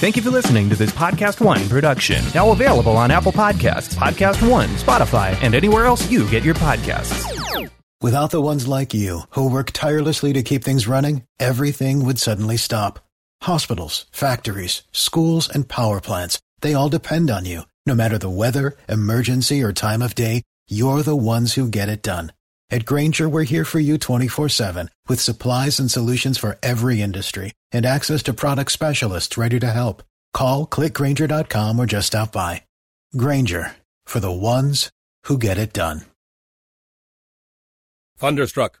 Thank you for listening to this Podcast One production. Now available on Apple Podcasts, Podcast One, Spotify, and anywhere else you get your podcasts. Without the ones like you, who work tirelessly to keep things running, everything would suddenly stop. Hospitals, factories, schools, and power plants, they all depend on you. No matter the weather, emergency, or time of day, you're the ones who get it done. At Grainger, we're here for you 24 7 with supplies and solutions for every industry and access to product specialists ready to help. Call clickgrainger.com or just stop by. Grainger for the ones who get it done. Thunderstruck.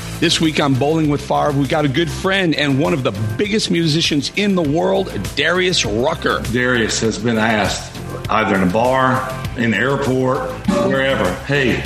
This week on Bowling with Favre, we got a good friend and one of the biggest musicians in the world, Darius Rucker. Darius has been asked, either in a bar, in the airport, wherever, hey,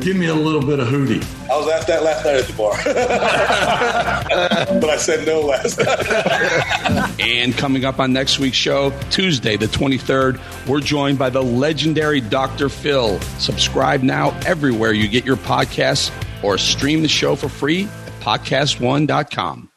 give me a little bit of hootie. I was asked that last night at the bar, but I said no last night. and coming up on next week's show, Tuesday, the 23rd, we're joined by the legendary Dr. Phil. Subscribe now everywhere you get your podcasts or stream the show for free at podcastone.com.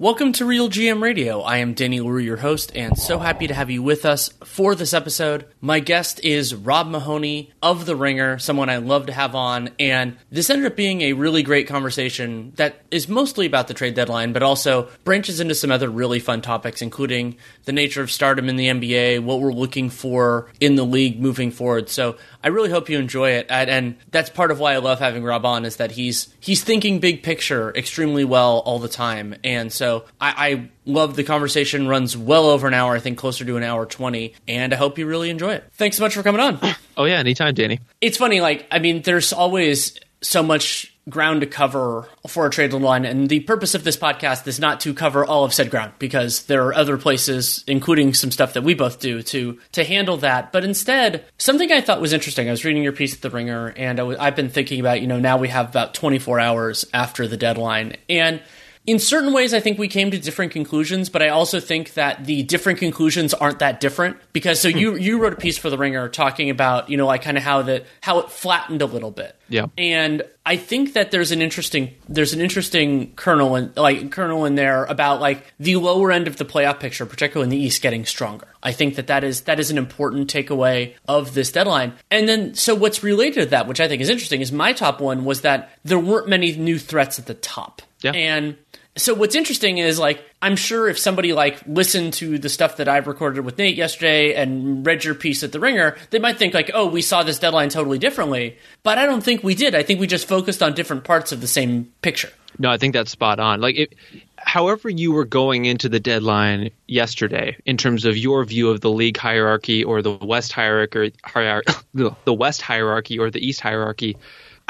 Welcome to RealGM Radio. I am Danny Leroux, your host, and so happy to have you with us for this episode. My guest is Rob Mahoney of The Ringer, someone I love to have on, and this ended up being a really great conversation that is mostly about the trade deadline, but also branches into some other really fun topics, including the nature of stardom in the NBA, what we're looking for in the league moving forward. So I really hope you enjoy it, and that's part of why I love having Rob on is that he's he's thinking big picture extremely well all the time, and so I, I love the conversation. Runs well over an hour, I think closer to an hour twenty, and I hope you really enjoy it. Thanks so much for coming on. Oh yeah, anytime, Danny. It's funny, like I mean, there's always so much ground to cover for a trade deadline, and the purpose of this podcast is not to cover all of said ground because there are other places, including some stuff that we both do, to to handle that. But instead, something I thought was interesting. I was reading your piece at the Ringer, and i w- I've been thinking about you know now we have about 24 hours after the deadline, and in certain ways, I think we came to different conclusions, but I also think that the different conclusions aren't that different because so you you wrote a piece for the Ringer talking about you know like kind of how that how it flattened a little bit. Yeah, and I think that there's an interesting there's an interesting kernel in like kernel in there about like the lower end of the playoff picture, particularly in the East, getting stronger. I think that that is that is an important takeaway of this deadline. And then so what's related to that, which I think is interesting, is my top one was that there weren't many new threats at the top. Yeah. And so what's interesting is like I'm sure if somebody like listened to the stuff that I've recorded with Nate yesterday and read your piece at the Ringer, they might think like, "Oh, we saw this deadline totally differently." But I don't think we did. I think we just focused on different parts of the same picture. No, I think that's spot on. Like it, however you were going into the deadline yesterday in terms of your view of the league hierarchy or the West hierarchy, hierarchy the West hierarchy or the East hierarchy,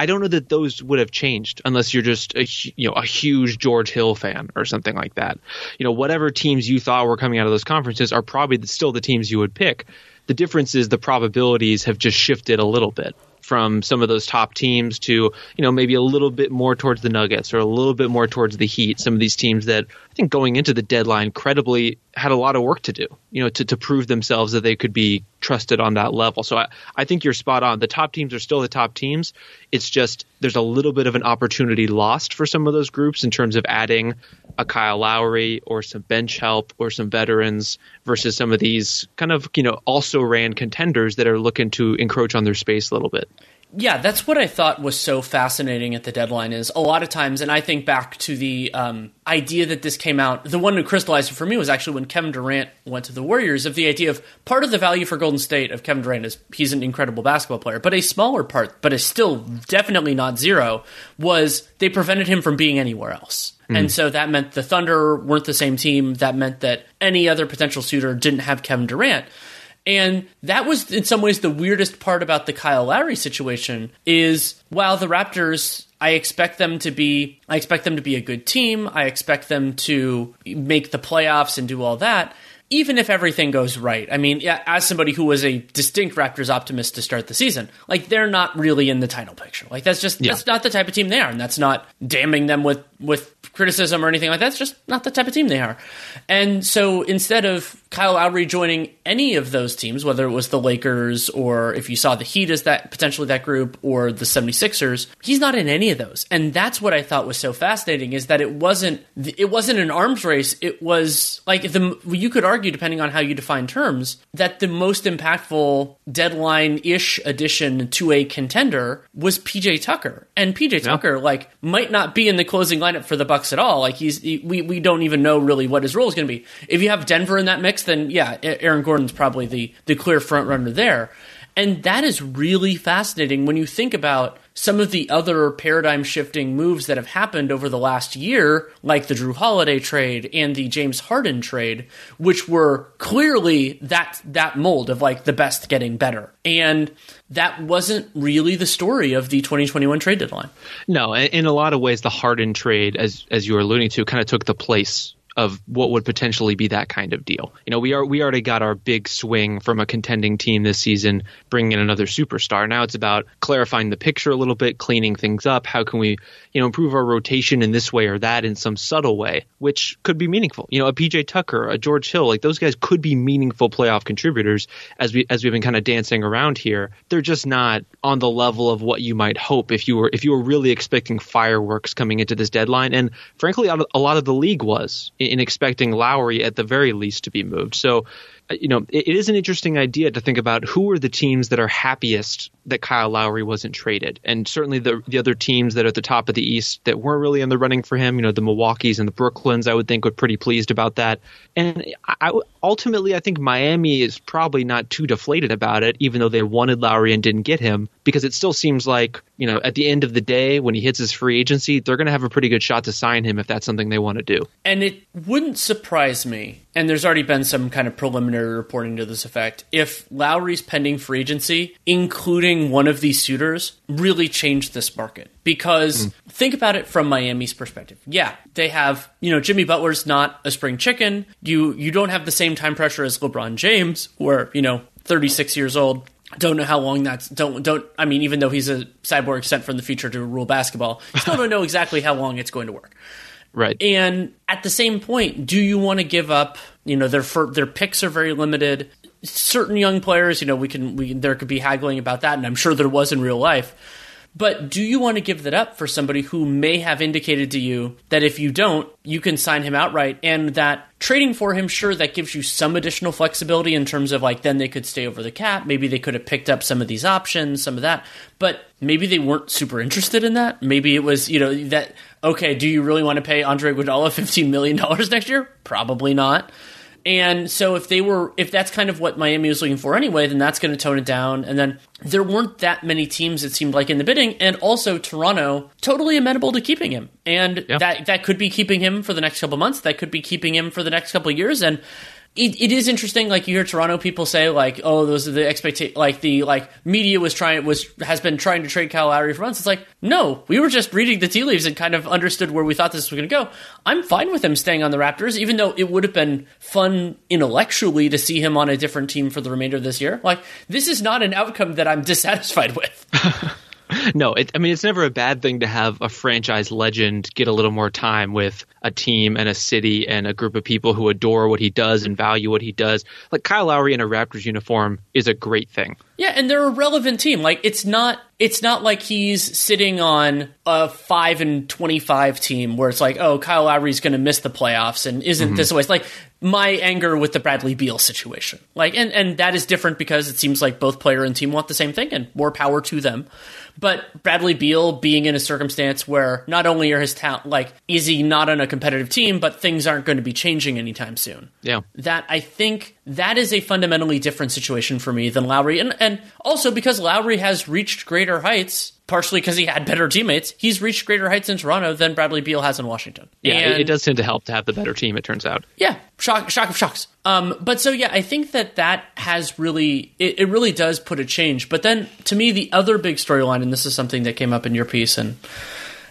I don't know that those would have changed unless you're just a you know a huge George Hill fan or something like that. You know, whatever teams you thought were coming out of those conferences are probably still the teams you would pick. The difference is the probabilities have just shifted a little bit from some of those top teams to you know maybe a little bit more towards the Nuggets or a little bit more towards the Heat. Some of these teams that think going into the deadline credibly had a lot of work to do, you know, to, to prove themselves that they could be trusted on that level. So I, I think you're spot on. The top teams are still the top teams. It's just there's a little bit of an opportunity lost for some of those groups in terms of adding a Kyle Lowry or some bench help or some veterans versus some of these kind of, you know, also ran contenders that are looking to encroach on their space a little bit. Yeah, that's what I thought was so fascinating at the deadline. Is a lot of times, and I think back to the um, idea that this came out. The one who crystallized it for me was actually when Kevin Durant went to the Warriors. Of the idea of part of the value for Golden State of Kevin Durant is he's an incredible basketball player, but a smaller part, but is still definitely not zero, was they prevented him from being anywhere else. Mm. And so that meant the Thunder weren't the same team. That meant that any other potential suitor didn't have Kevin Durant. And that was in some ways the weirdest part about the Kyle Lowry situation is while the Raptors I expect them to be I expect them to be a good team. I expect them to make the playoffs and do all that even if everything goes right. I mean, yeah, as somebody who was a distinct Raptors optimist to start the season, like they're not really in the title picture. Like that's just yeah. that's not the type of team they are, and that's not damning them with with criticism or anything like that. It's just not the type of team they are. And so instead of Kyle Lowry joining any of those teams, whether it was the Lakers or if you saw the Heat as that potentially that group or the 76ers, he's not in any of those. And that's what I thought was so fascinating is that it wasn't it wasn't an arms race. It was like the you could argue depending on how you define terms that the most impactful deadline-ish addition to a contender was PJ Tucker. And PJ yeah. Tucker like might not be in the closing lineup for the Bucks at all. Like he's he, we we don't even know really what his role is going to be. If you have Denver in that mix then yeah, Aaron Gordon's probably the the clear front runner there. And that is really fascinating when you think about some of the other paradigm shifting moves that have happened over the last year, like the Jrue Holiday trade and the James Harden trade, which were clearly that that mold of like the best getting better. And that wasn't really the story of the 2021 trade deadline. No, in a lot of ways, the Harden trade, as as you were alluding to, kind of took the place of what would potentially be that kind of deal. You know, we are we already got our big swing from a contending team this season, bringing in another superstar. Now it's about clarifying the picture a little bit, cleaning things up. How can we, you know, improve our rotation in this way or that in some subtle way, which could be meaningful. You know, a PJ Tucker, a George Hill, like those guys could be meaningful playoff contributors as we as we've been kind of dancing around here. They're just not on the level of what you might hope if you were if you were really expecting fireworks coming into this deadline. And frankly, a lot of the league was expecting Lowry at the very least to be moved. So uh, you know, it, it is an interesting idea to think about who are the teams that are happiest that Kyle Lowry wasn't traded, and certainly the the other teams that are at the top of the East that weren't really in the running for him. You know, the Milwaukee's and the Brooklyns, I would think, were pretty pleased about that. And I, ultimately, I think Miami is probably not too deflated about it, even though they wanted Lowry and didn't get him, because it still seems like you know, at the end of the day, when he hits his free agency, they're going to have a pretty good shot to sign him if that's something they want to do. And it wouldn't surprise me, and there's already been some kind of preliminary reporting to this effect, if Lowry's pending free agency, including one of these suitors, really changed this market. Because mm. think about it from Miami's perspective. Yeah, they have, you know, Jimmy Butler's not a spring chicken. You you don't have the same time pressure as LeBron James, where, you know, 36 years old don't know how long that's don't don't I mean even though he's a cyborg sent from the future to rule basketball, still don't know exactly how long it's going to work. Right. And at the same point, do you want to give up, you know, their their picks are very limited. Certain young players, you know, we can we there could be haggling about that and I'm sure there was in real life. But do you want to give that up for somebody who may have indicated to you that if you don't, you can sign him outright and that trading for him, sure, that gives you some additional flexibility in terms of like then they could stay over the cap. Maybe they could have picked up some of these options, some of that. But maybe they weren't super interested in that. Maybe it was, you know, that, okay, do you really want to pay Andre Iguodala $15 million next year? Probably not. And so if they were if that's kind of what Miami was looking for anyway, then that's going to tone it down. And then there weren't that many teams it seemed like in the bidding, and also Toronto totally amenable to keeping him. And yeah. that that could be keeping him for the next couple months. That could be keeping him for the next couple years. And it, it is interesting. Like you hear Toronto people say, like, "Oh, those are the expectation." Like the like media was trying was has been trying to trade Kyle Lowry for months. It's like, no, we were just reading the tea leaves and kind of understood where we thought this was going to go. I'm fine with him staying on the Raptors, even though it would have been fun intellectually to see him on a different team for the remainder of this year. Like this is not an outcome that I'm dissatisfied with. no, it, I mean it's never a bad thing to have a franchise legend get a little more time with a team and a city and a group of people who adore what he does and value what he does. Like Kyle Lowry in a Raptors uniform is a great thing. Yeah, and they're a relevant team. Like it's not it's not like he's sitting on a five and twenty five team where it's like, oh, Kyle Lowry's going to miss the playoffs and isn't mm-hmm. this way? It's like my anger with the Bradley Beal situation. Like, and and that is different because it seems like both player and team want the same thing, and more power to them. But Bradley Beal being in a circumstance where not only are his talent like is he not on a competitive team, but things aren't going to be changing anytime soon. Yeah, that I think that is a fundamentally different situation for me than Lowry, and and also because Lowry has reached greater heights partially because he had better teammates. He's reached greater heights in Toronto than Bradley Beal has in Washington. Yeah, and, it, does tend to help to have the better team. It turns out. Yeah, shock, shock of shocks. Um, but so yeah, I think that that has really it, it really does put a change. But then to me, the other big storyline, and this is something that came up in your piece, and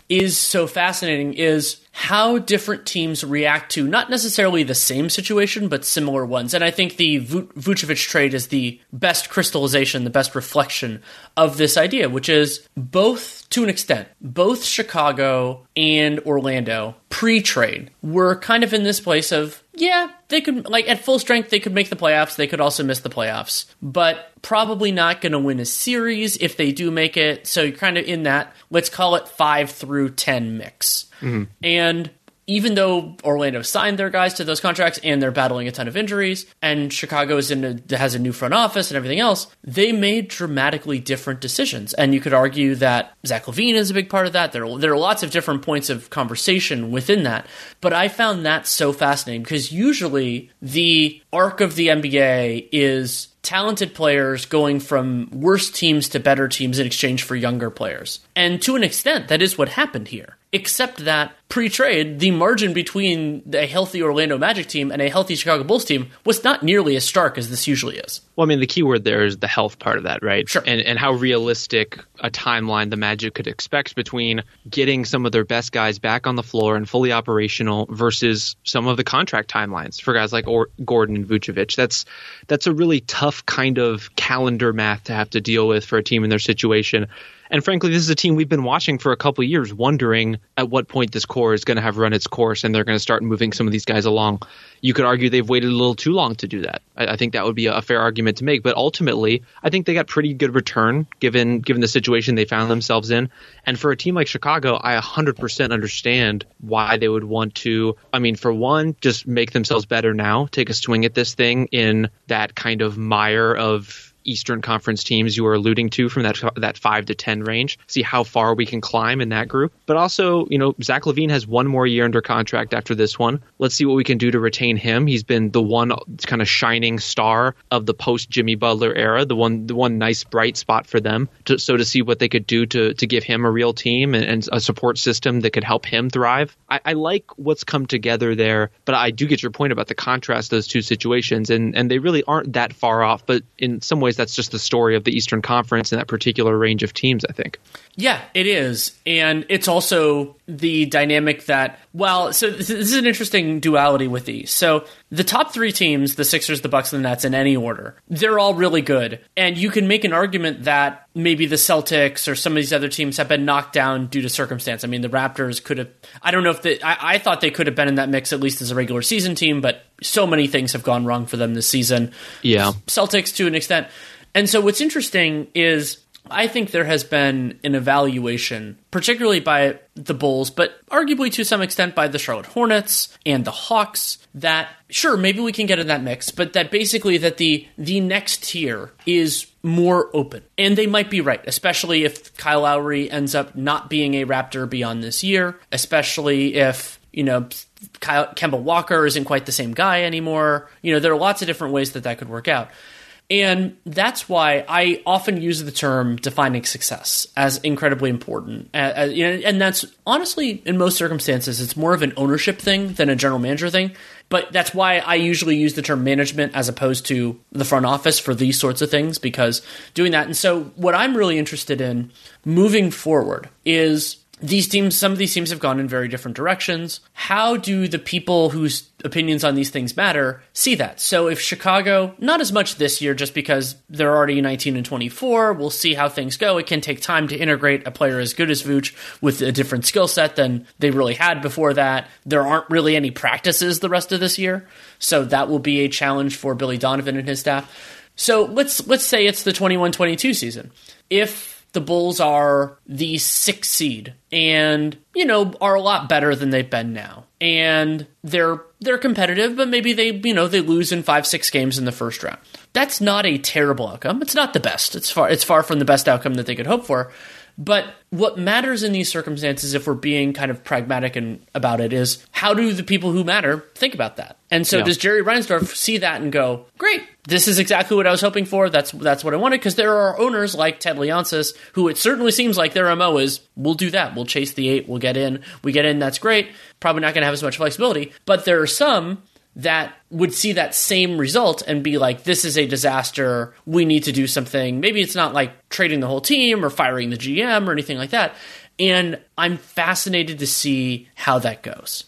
is so fascinating is how different teams react to not necessarily the same situation, but similar ones. And I think the Vucevic trade is the best crystallization, the best reflection of this idea, which is both, to an extent, both Chicago and Orlando pre trade were kind of in this place of, yeah, they could, like, at full strength, they could make the playoffs. They could also miss the playoffs, but probably not going to win a series if they do make it. So you're kind of in that, let's call it five through 10 mix. Mm-hmm. And even though Orlando signed their guys to those contracts and they're battling a ton of injuries, and Chicago is in a, has a new front office and everything else, they made dramatically different decisions. And you could argue that Zach LaVine is a big part of that. There, there are lots of different points of conversation within that. But I found that so fascinating because usually the arc of the NBA is talented players going from worse teams to better teams in exchange for younger players. And to an extent, that is what happened here except that pre-trade, the margin between a healthy Orlando Magic team and a healthy Chicago Bulls team was not nearly as stark as this usually is. Well, I mean, the key word there is the health part of that, right? Sure. And, and how realistic a timeline the Magic could expect between getting some of their best guys back on the floor and fully operational versus some of the contract timelines for guys like or- Gordon and Vucevic. That's that's a really tough kind of calendar math to have to deal with for a team in their situation. And frankly, this is a team we've been watching for a couple years, wondering at what point this core is going to have run its course and they're going to start moving some of these guys along. You could argue they've waited a little too long to do that. I, I think that would be a fair argument to make. But ultimately, I think they got pretty good return given given the situation they found themselves in. And for a team like Chicago, I 100% understand why they would want to. I mean, for one, just make themselves better now, take a swing at this thing in that kind of mire of Eastern Conference teams you were alluding to from that that five to ten range. See how far we can climb in that group. But also, you know, Zach LaVine has one more year under contract after this one. Let's see what we can do to retain him. He's been the one kind of shining star of the post Jimmy Butler era, the one the one nice bright spot for them. To, so to see what they could do to to give him a real team and, and a support system that could help him thrive. I, I like what's come together there, but I do get your point about the contrast those two situations, and and they really aren't that far off. But in some ways that's just the story of the Eastern Conference and that particular range of teams, I think. Yeah, it is. And it's also the dynamic that, well, so this is an interesting duality with these. So the top three teams, the Sixers, the Bucks, and the Nets in any order, they're all really good. And you can make an argument that maybe the Celtics or some of these other teams have been knocked down due to circumstance. I mean, the Raptors could have, I don't know if the, I, I thought they could have been in that mix at least as a regular season team, but so many things have gone wrong for them this season. Yeah. Celtics to an extent. And so what's interesting is I think there has been an evaluation, particularly by the Bulls, but arguably to some extent by the Charlotte Hornets and the Hawks, that sure, maybe we can get in that mix, but that basically that the the next tier is more open. And they might be right, especially if Kyle Lowry ends up not being a Raptor beyond this year, especially if, you know, Kyle, Kemba Walker isn't quite the same guy anymore. You know, there are lots of different ways that that could work out. And that's why I often use the term defining success as incredibly important. And that's honestly, in most circumstances, it's more of an ownership thing than a general manager thing. But that's why I usually use the term management as opposed to the front office for these sorts of things, because doing that. And so, what I'm really interested in moving forward is these teams, some of these teams have gone in very different directions. How do the people whose opinions on these things matter see that? So if Chicago, not as much this year, just because they're already 19 and 24, we'll see how things go. It can take time to integrate a player as good as Vooch with a different skill set than they really had before that. There aren't really any practices the rest of this year, so that will be a challenge for Billy Donovan and his staff. So let's let's say it's the 21-22 season. If the Bulls are the sixth seed and, you know, are a lot better than they've been now. And they're they're competitive, but maybe they, you know, they lose in 5-6 games in the first round. That's not a terrible outcome. It's not the best. It's far it's far from the best outcome that they could hope for. But what matters in these circumstances, if we're being kind of pragmatic and about it, is how do the people who matter think about that? And so, yeah. does Jerry Reinsdorf see that and go, "Great, this is exactly what I was hoping for. That's that's what I wanted." Because there are owners like Ted Leonsis, who it certainly seems like their mo is, "We'll do that. We'll chase the eight. We'll get in. We get in. That's great. Probably not going to have as much flexibility." But there are some that would see that same result and be like, this is a disaster. We need to do something. Maybe it's not like trading the whole team or firing the GM or anything like that. And I'm fascinated to see how that goes.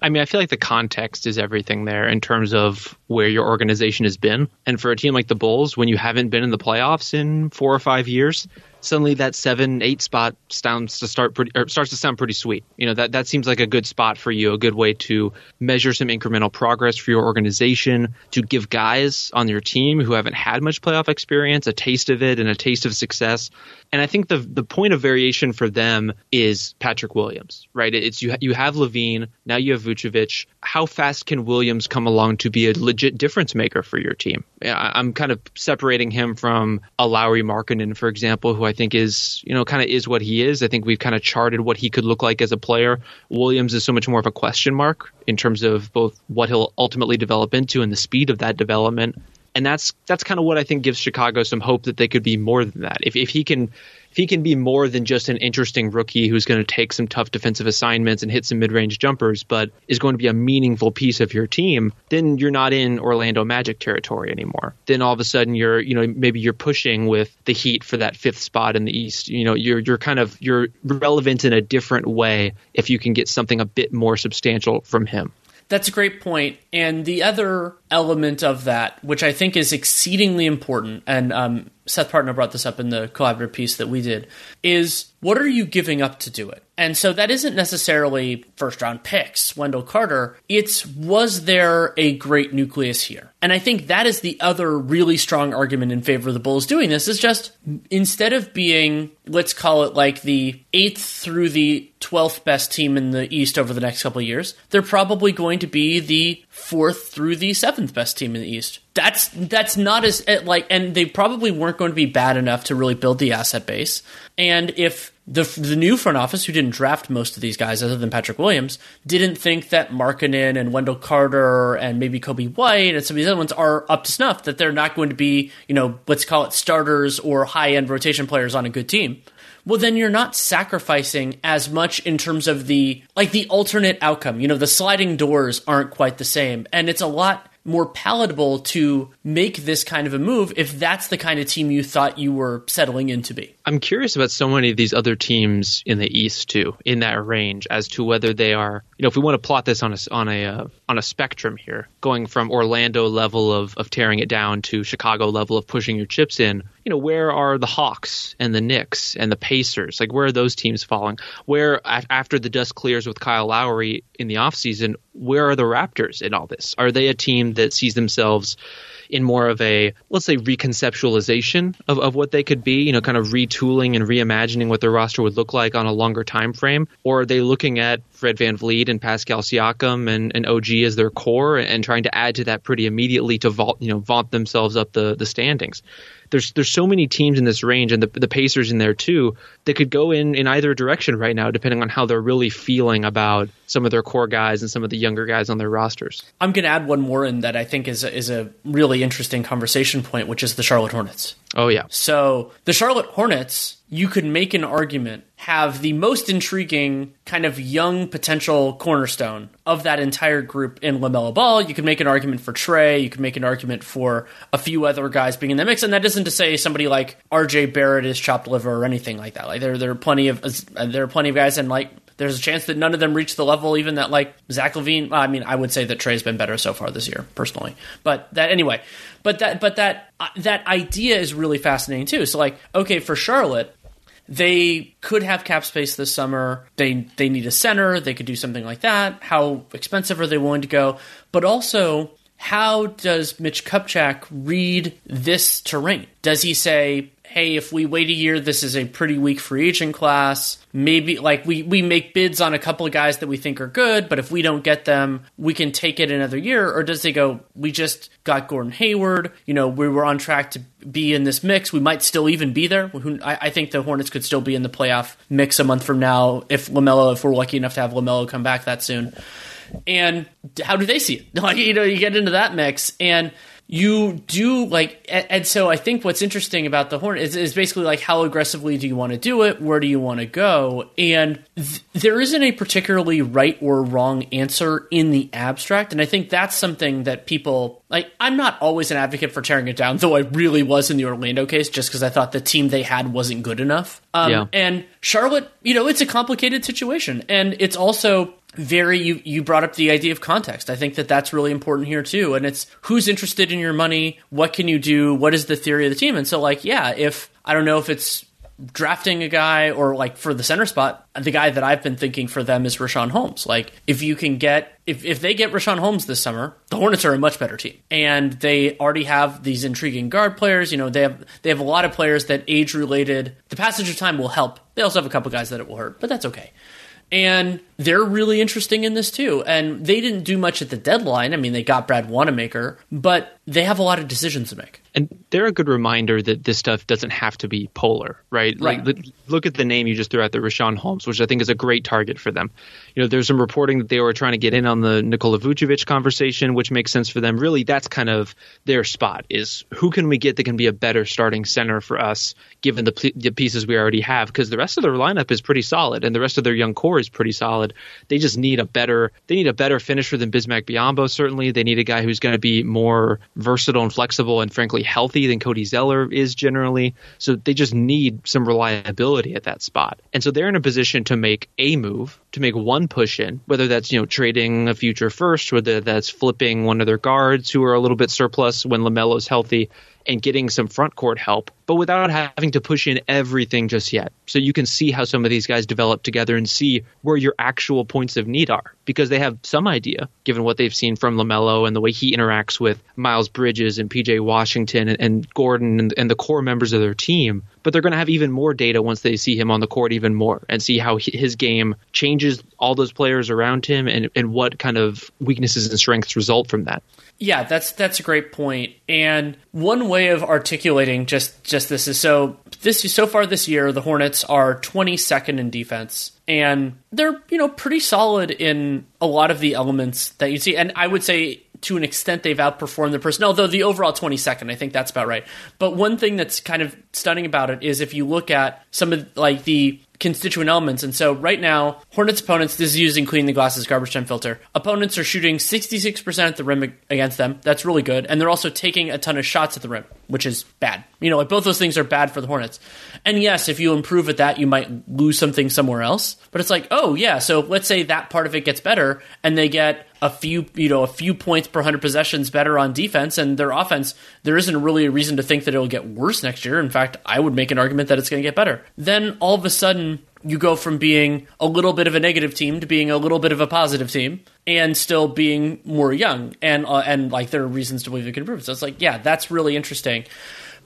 I mean, I feel like the context is everything there in terms of where your organization has been. And for a team like the Bulls, when you haven't been in the playoffs in four or five years, suddenly that seven, eight spot sounds to start pretty, or starts to sound pretty sweet. You know, that, that seems like a good spot for you, a good way to measure some incremental progress for your organization, to give guys on your team who haven't had much playoff experience a taste of it and a taste of success. And I think the the point of variation for them is Patrick Williams, right? It's you you have LaVine, now you have Vucevic. How fast can Williams come along to be a legit difference maker for your team? I'm kind of separating him from a Lauri Markkanen, for example, who I think is you know kind of is what he is. I think we've kind of charted what he could look like as a player. Williams is so much more of a question mark in terms of both what he'll ultimately develop into and the speed of that development and that's that's kind of what I think gives Chicago some hope that they could be more than that. If if he can if he can be more than just an interesting rookie who's going to take some tough defensive assignments and hit some mid-range jumpers, but is going to be a meaningful piece of your team, then you're not in Orlando Magic territory anymore. Then all of a sudden you're, you know, maybe you're pushing with the Heat for that fifth spot in the East. You know, you're you're kind of you're relevant in a different way if you can get something a bit more substantial from him. That's a great point. And the other element of that, which I think is exceedingly important, and um, Seth Partnow brought this up in the collaborative piece that we did, is what are you giving up to do it? And so that isn't necessarily first round picks, Wendell Carter. It's was there a great nucleus here? And I think that is the other really strong argument in favor of the Bulls doing this is just instead of being, let's call it like the eighth through the 12th best team in the East over the next couple years, they're probably going to be the fourth through the seventh best team in the East. That's that's not as eh, like, and they probably weren't going to be bad enough to really build the asset base. And if the the new front office, who didn't draft most of these guys other than Patrick Williams, didn't think that Markkanen and Wendell Carter and maybe Coby White and some of these other ones are up to snuff, that they're not going to be, you know, let's call it starters or high end rotation players on a good team well then you're not sacrificing as much in terms of the like the alternate outcome you know the sliding doors aren't quite the same and it's a lot more palatable to make this kind of a move if that's the kind of team you thought you were settling in to be. I'm curious about so many of these other teams in the East too, in that range, as to whether they are, you know, if we want to plot this on a on a uh, on a spectrum here, going from Orlando level of of tearing it down to Chicago level of pushing your chips in. You know, where are the Hawks and the Knicks and the Pacers? Like, where are those teams falling? Where after the dust clears with Kyle Lowry in the offseason, where are the Raptors in all this? Are they a team that sees themselves in more of a let's say reconceptualization of, of what they could be you know kind of retooling and reimagining what their roster would look like on a longer time frame? Or are they looking at Fred VanVleet and Pascal Siakam and, and OG as their core and trying to add to that pretty immediately to vault you know vaunt themselves up the the standings there's there's so many teams in this range, and the the Pacers in there too that could go in in either direction right now, depending on how they're really feeling about some of their core guys and some of the younger guys on their rosters. I'm going to add one more in that I think is a, is a really interesting conversation point, which is the Charlotte Hornets. Oh yeah. So the Charlotte Hornets, you could make an argument have the most intriguing kind of young potential cornerstone of that entire group in LaMelo Ball. You could make an argument for Trae. You could make an argument for a few other guys being in the mix, and that isn't to say somebody like R.J. Barrett is chopped liver or anything like that. Like there, there are plenty of there are plenty of guys, and like there's a chance that none of them reach the level even that like Zach LaVine. I mean, I would say that Trae's been better so far this year, personally. But that anyway. But that but that uh, that idea is really fascinating too. So like, okay, for Charlotte, they could have cap space this summer. They they need a center. They could do something like that. How expensive are they willing to go? But also, how does Mitch Kupchak read this terrain? Does he say, hey, if we wait a year, this is a pretty weak free agent class. Maybe like we, we make bids on a couple of guys that we think are good, but if we don't get them, we can take it another year. Or does they go, we just got Gordon Hayward, you know, we were on track to be in this mix. We might still even be there. I, think the Hornets could still be in the playoff mix a month from now if LaMelo, if we're lucky enough to have LaMelo come back that soon. And how do they see it? Like, you know, you get into that mix and you do like, and, so I think what's interesting about the horn is, is basically like how aggressively do you want to do it? Where do you want to go? And th- there isn't a particularly right or wrong answer in the abstract. And I think that's something that people like. I'm not always an advocate for tearing it down, though I really was in the Orlando case just because I thought the team they had wasn't good enough. Um, Yeah. And Charlotte, you know, it's a complicated situation. And it's also very you you brought up the idea of context. I think that that's really important here too. And it's who's interested in your money, what can you do, what is the theory of the team? And so like, yeah, if I don't know if it's drafting a guy or like for the center spot, the guy that I've been thinking for them is Richaun Holmes. Like if you can get if, if they get Richaun Holmes this summer, the Hornets are a much better team. And they already have these intriguing guard players. You know, they have they have a lot of players that age related the passage of time will help. They also have a couple guys that it will hurt, but that's okay. And they're really interesting in this too. And they didn't do much at the deadline. I mean, they got Brad Wanamaker, but they have a lot of decisions to make. And they're a good reminder that this stuff doesn't have to be polar, right? Right. Like, look- at the name you just threw out there, Richaun Holmes, which I think is a great target for them. You know, there's some reporting that they were trying to get in on the Nikola Vucevic conversation, which makes sense for them. Really, that's kind of their spot is who can we get that can be a better starting center for us, given the, the pieces we already have? Because the rest of their lineup is pretty solid, and the rest of their young core is pretty solid. They just need a better, they need a better finisher than Bismack Biyombo. Certainly, they need a guy who's going to be more versatile and flexible, and frankly healthy than Cody Zeller is generally. So they just need some reliability at that spot, and so they're in a position to make a move, to make one push in, whether that's you know trading a future first, whether that's flipping one of their guards who are a little bit surplus when LaMelo's healthy and getting some front court help, but without having to push in everything just yet. So you can see how some of these guys develop together and see where your actual points of need are because they have some idea, given what they've seen from LaMelo and the way he interacts with Miles Bridges and PJ Washington and, and Gordon and, and the core members of their team. But they're going to have even more data once they see him on the court even more and see how his game changes all those players around him and, and what kind of weaknesses and strengths result from that. Yeah, that's that's a great point. And one way of articulating just just this is so this so far this year the Hornets are 22nd in defense and they're, you know, pretty solid in a lot of the elements that you see and I would say to an extent they've outperformed the personnel though the overall 22nd I think that's about right. But one thing that's kind of stunning about it is if you look at some of like the constituent elements. And so right now, Hornets opponents, this is using Cleaning the Glass's garbage time filter. Opponents are shooting 66% at the rim against them. That's really good. And they're also taking a ton of shots at the rim, which is bad. You know, like both those things are bad for the Hornets. And yes, if you improve at that, you might lose something somewhere else. But it's like, oh yeah, so let's say that part of it gets better and they get a few, you know, a few points per 100 possessions better on defense and their offense, there isn't really a reason to think that it'll get worse next year. In fact, I would make an argument that it's going to get better. Then all of a sudden, you go from being a little bit of a negative team to being a little bit of a positive team and still being more young and uh, and like there are reasons to believe it can improve. So it's like, yeah, that's really interesting.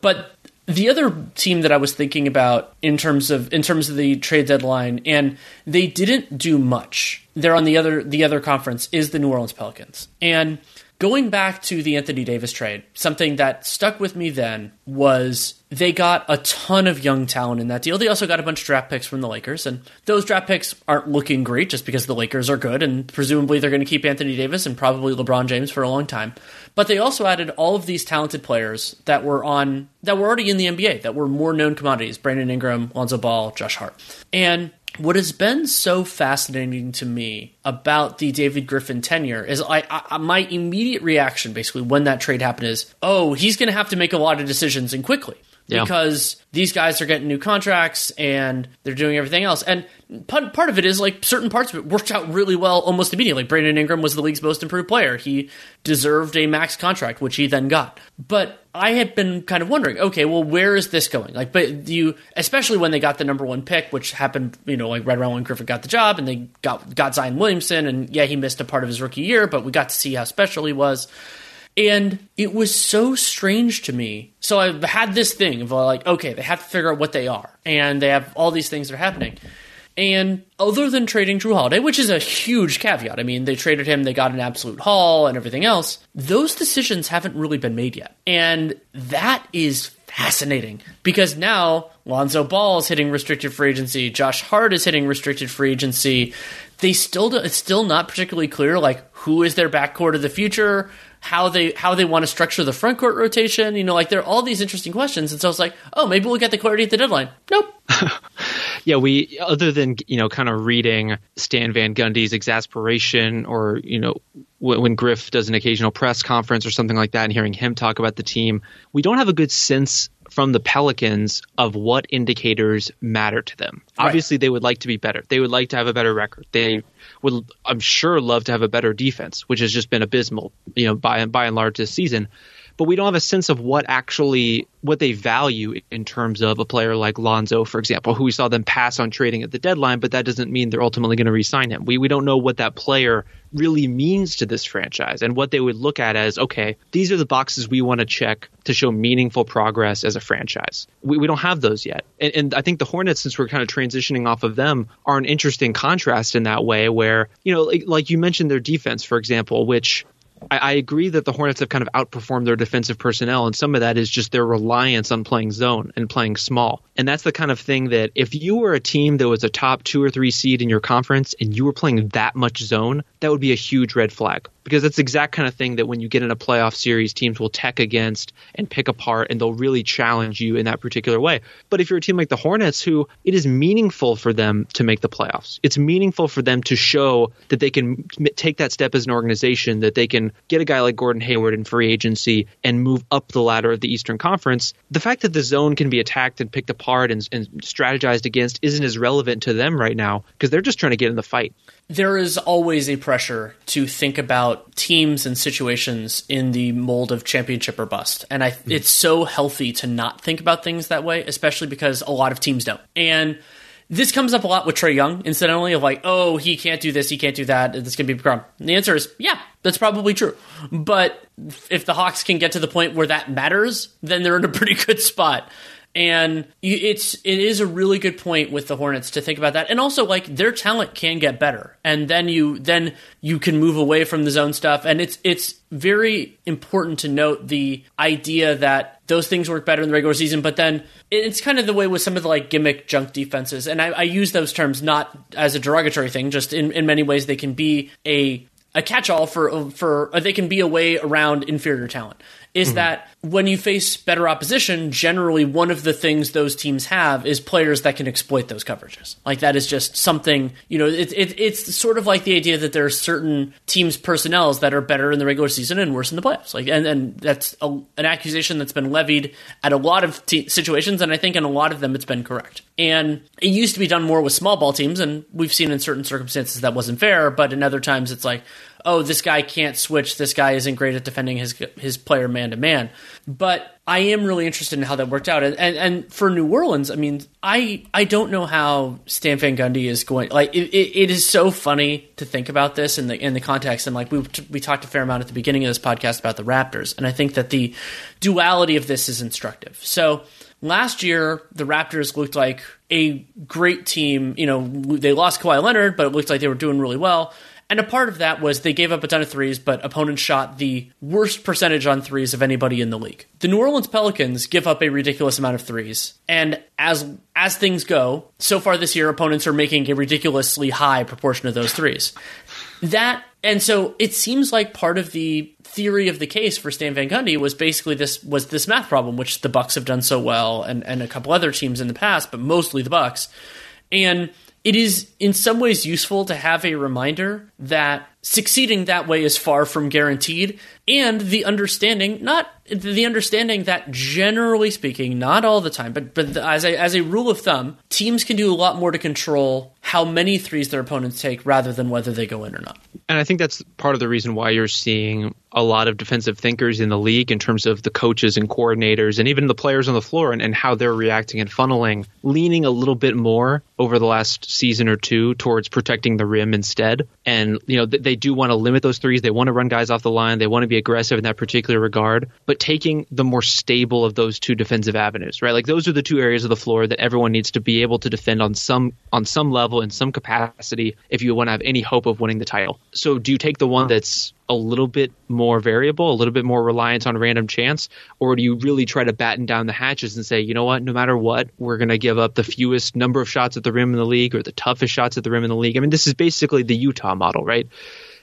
But the other team that I was thinking about in terms of in terms of the trade deadline, and they didn't do much. They're on the other the other conference is the New Orleans Pelicans. And going back to the Anthony Davis trade, something that stuck with me then was they got a ton of young talent in that deal. They also got a bunch of draft picks from the Lakers, and those draft picks aren't looking great just because the Lakers are good, and presumably they're going to keep Anthony Davis and probably LeBron James for a long time. But they also added all of these talented players that were on that were already in the NBA, that were more known commodities: Brandon Ingram, Lonzo Ball, Josh Hart, and what has been so fascinating to me about the David Griffin tenure is I, I my immediate reaction basically when that trade happened is, oh, he's going to have to make a lot of decisions and quickly Yeah. because these guys are getting new contracts and they're doing everything else. And part, of it is like certain parts of it worked out really well almost immediately. Brandon Ingram was the league's most improved player. He deserved a max contract, which he then got. But I had been kind of wondering, okay, well, where is this going? Like, but you, especially when they got the number one pick, which happened, you know, like right around when Griffin got the job, and they got got Zion Williamson, and yeah, he missed a part of his rookie year, but we got to see how special he was. And it was so strange to me. So I had this thing of uh, like, okay, they have to figure out what they are, and they have all these things that are happening. And other than trading Jrue Holiday, which is a huge caveat, I mean, they traded him, they got an absolute haul and everything else, those decisions haven't really been made yet. And that is fascinating because now Lonzo Ball is hitting restricted free agency, Josh Hart is hitting restricted free agency. They still do, it's still not particularly clear like who is their backcourt of the future, how they how they want to structure the front court rotation. You know, like there are all these interesting questions. And so it's like, oh, maybe we'll get the clarity at the deadline. Nope. yeah, we other than you know kind of reading Stan Van Gundy's exasperation, or you know when, when Griff does an occasional press conference or something like that, and hearing him talk about the team, we don't have a good sense from the Pelicans of what indicators matter to them. Right. Obviously, they would like to be better. They would like to have a better record. They would, I'm sure, love to have a better defense, which has just been abysmal, you know, by by and large this season but we don't have a sense of what actually what they value in terms of a player like Lonzo, for example, who we saw them pass on trading at the deadline, but that doesn't mean they're ultimately going to re-sign him. We we don't know what that player really means to this franchise and what they would look at as okay, these are the boxes we want to check to show meaningful progress as a franchise. We, we don't have those yet. And, and I think the Hornets, since we're kind of transitioning off of them, are an interesting contrast in that way where, you know, like, like you mentioned their defense, for example, which I, I, agree that the Hornets have kind of outperformed their defensive personnel, and some of that is just their reliance on playing zone and playing small. And that's the kind of thing that if you were a team that was a top two or three seed in your conference and you were playing that much zone, that would be a huge red flag because that's the exact kind of thing that when you get in a playoff series, teams will tech against and pick apart, and they'll really challenge you in that particular way. But if you're a team like the Hornets, who it is meaningful for them to make the playoffs, it's meaningful for them to show that they can take that step as an organization, that they can get a guy like Gordon Hayward in free agency and move up the ladder of the Eastern Conference. The fact that the zone can be attacked and picked apart and, and strategized against isn't as relevant to them right now because they're just trying to get in the fight there is always a pressure to think about teams and situations in the mold of championship or bust. And I, mm. it's so healthy to not think about things that way, especially because a lot of teams don't. And this comes up a lot with Trae Young, incidentally, of like, oh, he can't do this, he can't do that, this can be a problem. And the answer is, yeah, that's probably true. But if the Hawks can get to the point where that matters, then they're in a pretty good spot and it's it is a really good point with the Hornets to think about that, and also like their talent can get better, and then you then you can move away from the zone stuff, and it's it's very important to note the idea that those things work better in the regular season, but then it's kind of the way with some of the like gimmick junk defenses, and I, I use those terms not as a derogatory thing, just in in many ways they can be a a catch-all for for they can be a way around inferior talent is mm-hmm. that when you face better opposition, generally one of the things those teams have is players that can exploit those coverages. Like that is just something, you know, it, it, it's sort of like the idea that there are certain teams' personnels that are better in the regular season and worse in the playoffs. Like, and, and that's a, an accusation that's been levied at a lot of t- situations, and I think in a lot of them it's been correct. And it used to be done more with small ball teams, and we've seen in certain circumstances that wasn't fair, but in other times it's like, oh, this guy can't switch. This guy isn't great at defending his his player man to man. But I am really interested in how that worked out. And, and, and for New Orleans, I mean, I I don't know how Stan Van Gundy is going. Like, it, it, it is so funny to think about this in the in the context. And like we we talked a fair amount at the beginning of this podcast about the Raptors, and I think that the duality of this is instructive. So. Last year, the Raptors looked like a great team. You know, they lost Kawhi Leonard, but it looked like they were doing really well. And a part of that was they gave up a ton of threes, but opponents shot the worst percentage on threes of anybody in the league. The New Orleans Pelicans give up a ridiculous amount of threes, and as as things go, so far this year opponents are making a ridiculously high proportion of those threes. That and so it seems like part of the theory of the case for Stan Van Gundy was basically this was this math problem, which the Bucks have done so well, and and a couple other teams in the past, but mostly the Bucks. And it is in some ways useful to have a reminder that succeeding that way is far from guaranteed and the understanding not the understanding that generally speaking not all the time but but as a as a rule of thumb teams can do a lot more to control how many threes their opponents take rather than whether they go in or not and i think that's part of the reason why you're seeing a lot of defensive thinkers in the league in terms of the coaches and coordinators and even the players on the floor and, and how they're reacting and funneling, leaning a little bit more over the last season or two towards protecting the rim instead. And, you know, they do want to limit those threes. They want to run guys off the line. They want to be aggressive in that particular regard, but taking the more stable of those two defensive avenues, right? Like those are the two areas of the floor that everyone needs to be able to defend on some, on some level in some capacity if you want to have any hope of winning the title. So do you take the one that's a little bit more variable, a little bit more reliance on random chance, or do you really try to batten down the hatches and say, you know what, no matter what, we're going to give up the fewest number of shots at the rim in the league or the toughest shots at the rim in the league? I mean, this is basically the Utah model, right?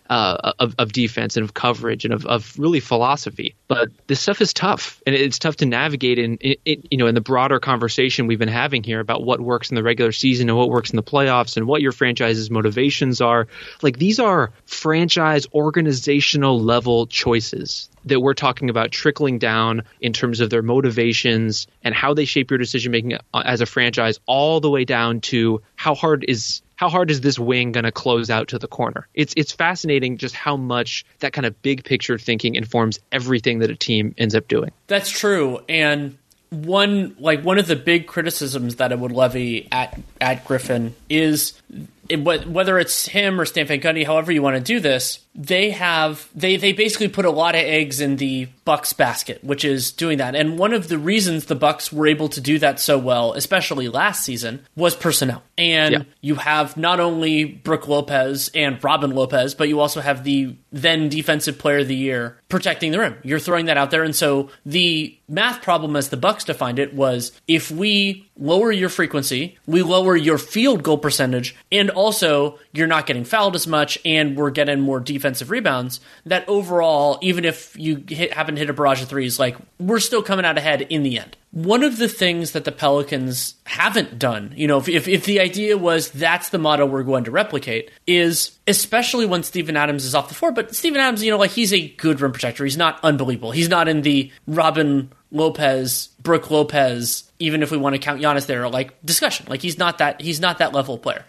Uh, of, of defense and of coverage and of, of really philosophy. But this stuff is tough, and it's tough to navigate in, in, you know in the broader conversation we've been having here about what works in the regular season and what works in the playoffs and what your franchise's motivations are. Like these are franchise organizational level choices that we're talking about trickling down in terms of their motivations and how they shape your decision making as a franchise, all the way down to how hard is how hard is this wing going to close out to the corner? It's it's fascinating just how much that kind of big picture thinking informs everything that a team ends up doing. That's true, and one like one of the big criticisms that I would levy at at Griffin is it, whether it's him or Stan Van Gundy, however you want to do this, they have they they basically put a lot of eggs in the Bucks basket, which is doing that. And one of the reasons the Bucks were able to do that so well, especially last season, was personnel. And yeah. you have not only Brook Lopez and Robin Lopez, but you also have the then defensive player of the year protecting the rim. You're throwing that out there, and so the math problem, as the Bucks defined it, was if we lower your frequency, we lower your field goal percentage, and also you're not getting fouled as much, and we're getting more defensive rebounds. That overall, even if you hit, happen to hit a barrage of threes, like we're still coming out ahead in the end. One of the things that the Pelicans haven't done, you know, if, if, if the idea was that's the model we're going to replicate, is especially when Steven Adams is off the floor. But Steven Adams, you know, like he's a good rim protector. He's not unbelievable. He's not in the Robin Lopez, Brook Lopez, even if we want to count Giannis there, like discussion. Like he's not that he's not that level player.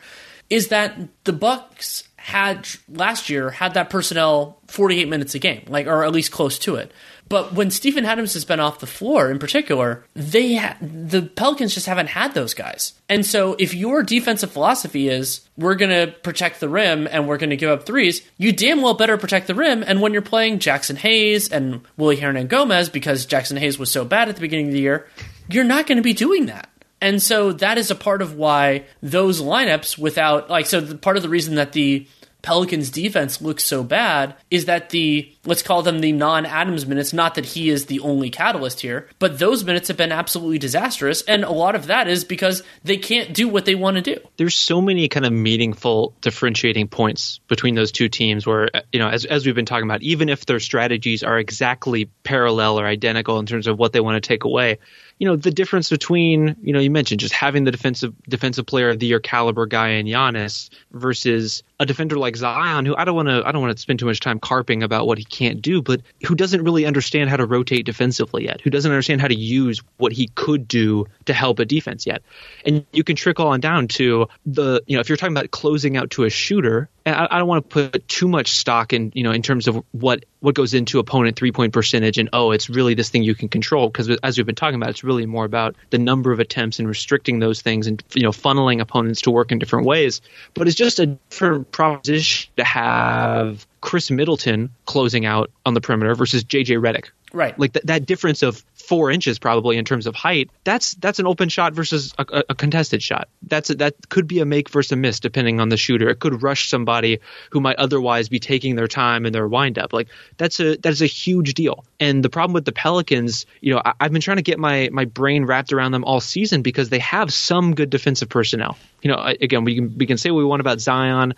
Is that the Bucks had last year had that personnel 48 minutes a game, like or at least close to it. But when Steven Adams has been off the floor, in particular, they ha- the Pelicans just haven't had those guys. And so, if your defensive philosophy is we're going to protect the rim and we're going to give up threes, you damn well better protect the rim. And when you're playing Jaxson Hayes and Willy Hernangomez, because Jaxson Hayes was so bad at the beginning of the year, you're not going to be doing that. And so that is a part of why those lineups without like so the, part of the reason that the Pelicans defense looks so bad is that the let's call them the non-Adams minutes, not that he is the only catalyst here, but those minutes have been absolutely disastrous and a lot of that is because they can't do what they want to do. There's so many kind of meaningful differentiating points between those two teams where you know as as we've been talking about even if their strategies are exactly parallel or identical in terms of what they want to take away, you know the difference between you know you mentioned just having the defensive defensive player of the year caliber guy in Giannis versus a defender like Zion who I don't want to I don't want to spend too much time carping about what he can't do but who doesn't really understand how to rotate defensively yet who doesn't understand how to use what he could do to help a defense yet. And you can trickle on down to the you know if you're talking about closing out to a shooter I, I don't want to put too much stock in you know in terms of what what goes into opponent three point percentage and oh it's really this thing you can control because as we've been talking about it's really more about the number of attempts and restricting those things and you know funneling opponents to work in different ways but it's just a different proposition to have Khris Middleton closing out on the perimeter versus JJ Redick Right. Like th- that difference of four inches probably in terms of height. That's that's an open shot versus a, a contested shot. That's a, that could be a make versus a miss depending on the shooter. It could rush somebody who might otherwise be taking their time and their windup. Like that's a that's a huge deal. And the problem with the Pelicans, you know, I, I've been trying to get my my brain wrapped around them all season because they have some good defensive personnel. You know, again, we can we can say what we want about Zion,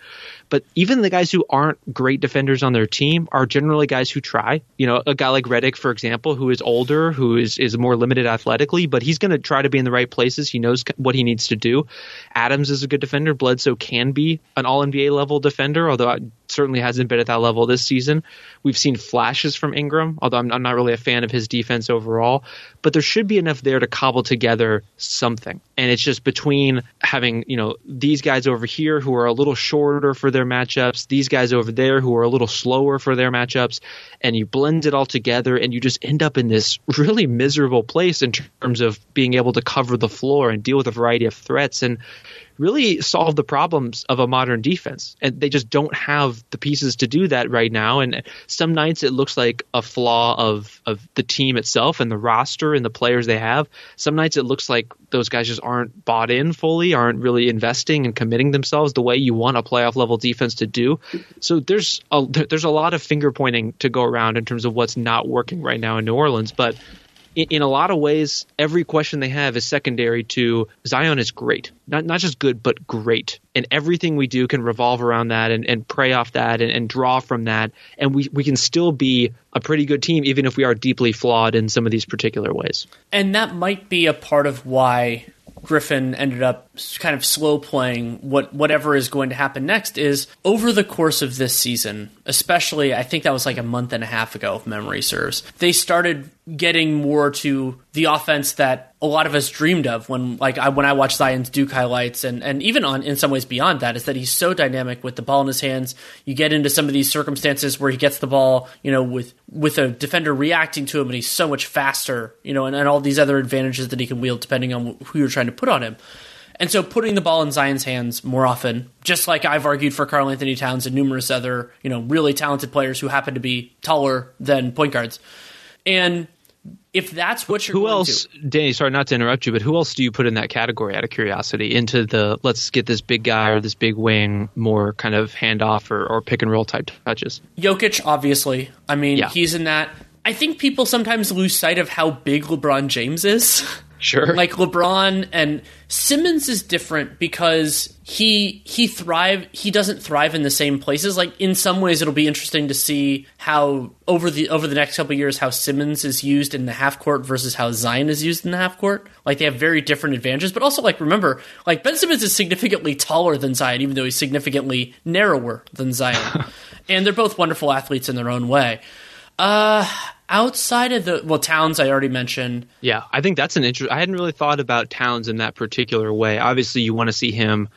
but even the guys who aren't great defenders on their team are generally guys who try. You know, a guy like Redick, for example, who is older, who is is more limited athletically, but he's going to try to be in the right places. He knows what he needs to do. Adams is a good defender. Bledsoe can be an All NBA level defender, although I certainly hasn't been at that level this season. We've seen flashes from Ingram, although I'm, I'm not really a fan of his defense overall. But there should be enough there to cobble together something. And it's just between having you know these guys over here who are a little shorter for their their matchups, these guys over there who are a little slower for their matchups, and you blend it all together and you just end up in this really miserable place in terms of being able to cover the floor and deal with a variety of threats. And really solve the problems of a modern defense. And they just don't have the pieces to do that right now. And some nights it looks like a flaw of, of the team itself and the roster and the players they have. Some nights it looks like those guys just aren't bought in fully, aren't really investing and committing themselves the way you want a playoff level defense to do. So there's a, there's a lot of finger pointing to go around in terms of what's not working right now in New Orleans. But in, in, a lot of ways, every question they have is secondary to Zion is great. Not not just good, but great. And everything we do can revolve around that and, and prey off that and, and draw from that. And we, we can still be a pretty good team, even if we are deeply flawed in some of these particular ways. And that might be a part of why Griffin ended up kind of slow playing what whatever is going to happen next is over the course of this season, especially I think that was like a month and a half ago if memory serves. They started getting more to the offense that a lot of us dreamed of when like I when I watched Zion's Duke highlights and and even on in some ways beyond that is that he's so dynamic with the ball in his hands. You get into some of these circumstances where he gets the ball, you know, with with a defender reacting to him and he's so much faster, you know, and, and all these other advantages that he can wield depending on who you're trying to put on him. And so putting the ball in Zion's hands more often, just like I've argued for Karl-Anthony Towns and numerous other, you know, really talented players who happen to be taller than point guards. And if that's what you're who else to, danny sorry not to interrupt you but who else do you put in that category out of curiosity into the let's get this big guy or this big wing more kind of handoff or, or pick and roll type touches Jokic obviously I mean yeah. he's in that I think people sometimes lose sight of how big LeBron James is Sure. Like LeBron and Simmons is different because he he thrive he doesn't thrive in the same places. Like in some ways it'll be interesting to see how over the over the next couple years how Simmons is used in the half court versus how Zion is used in the half court. Like they have very different advantages, but also like remember, like Ben Simmons is significantly taller than Zion even though he's significantly narrower than Zion. and they're both wonderful athletes in their own way. Uh outside of the well towns i already mentioned. Yeah i think that's an interest i hadn't really thought about towns in that particular way. Obviously you want to see him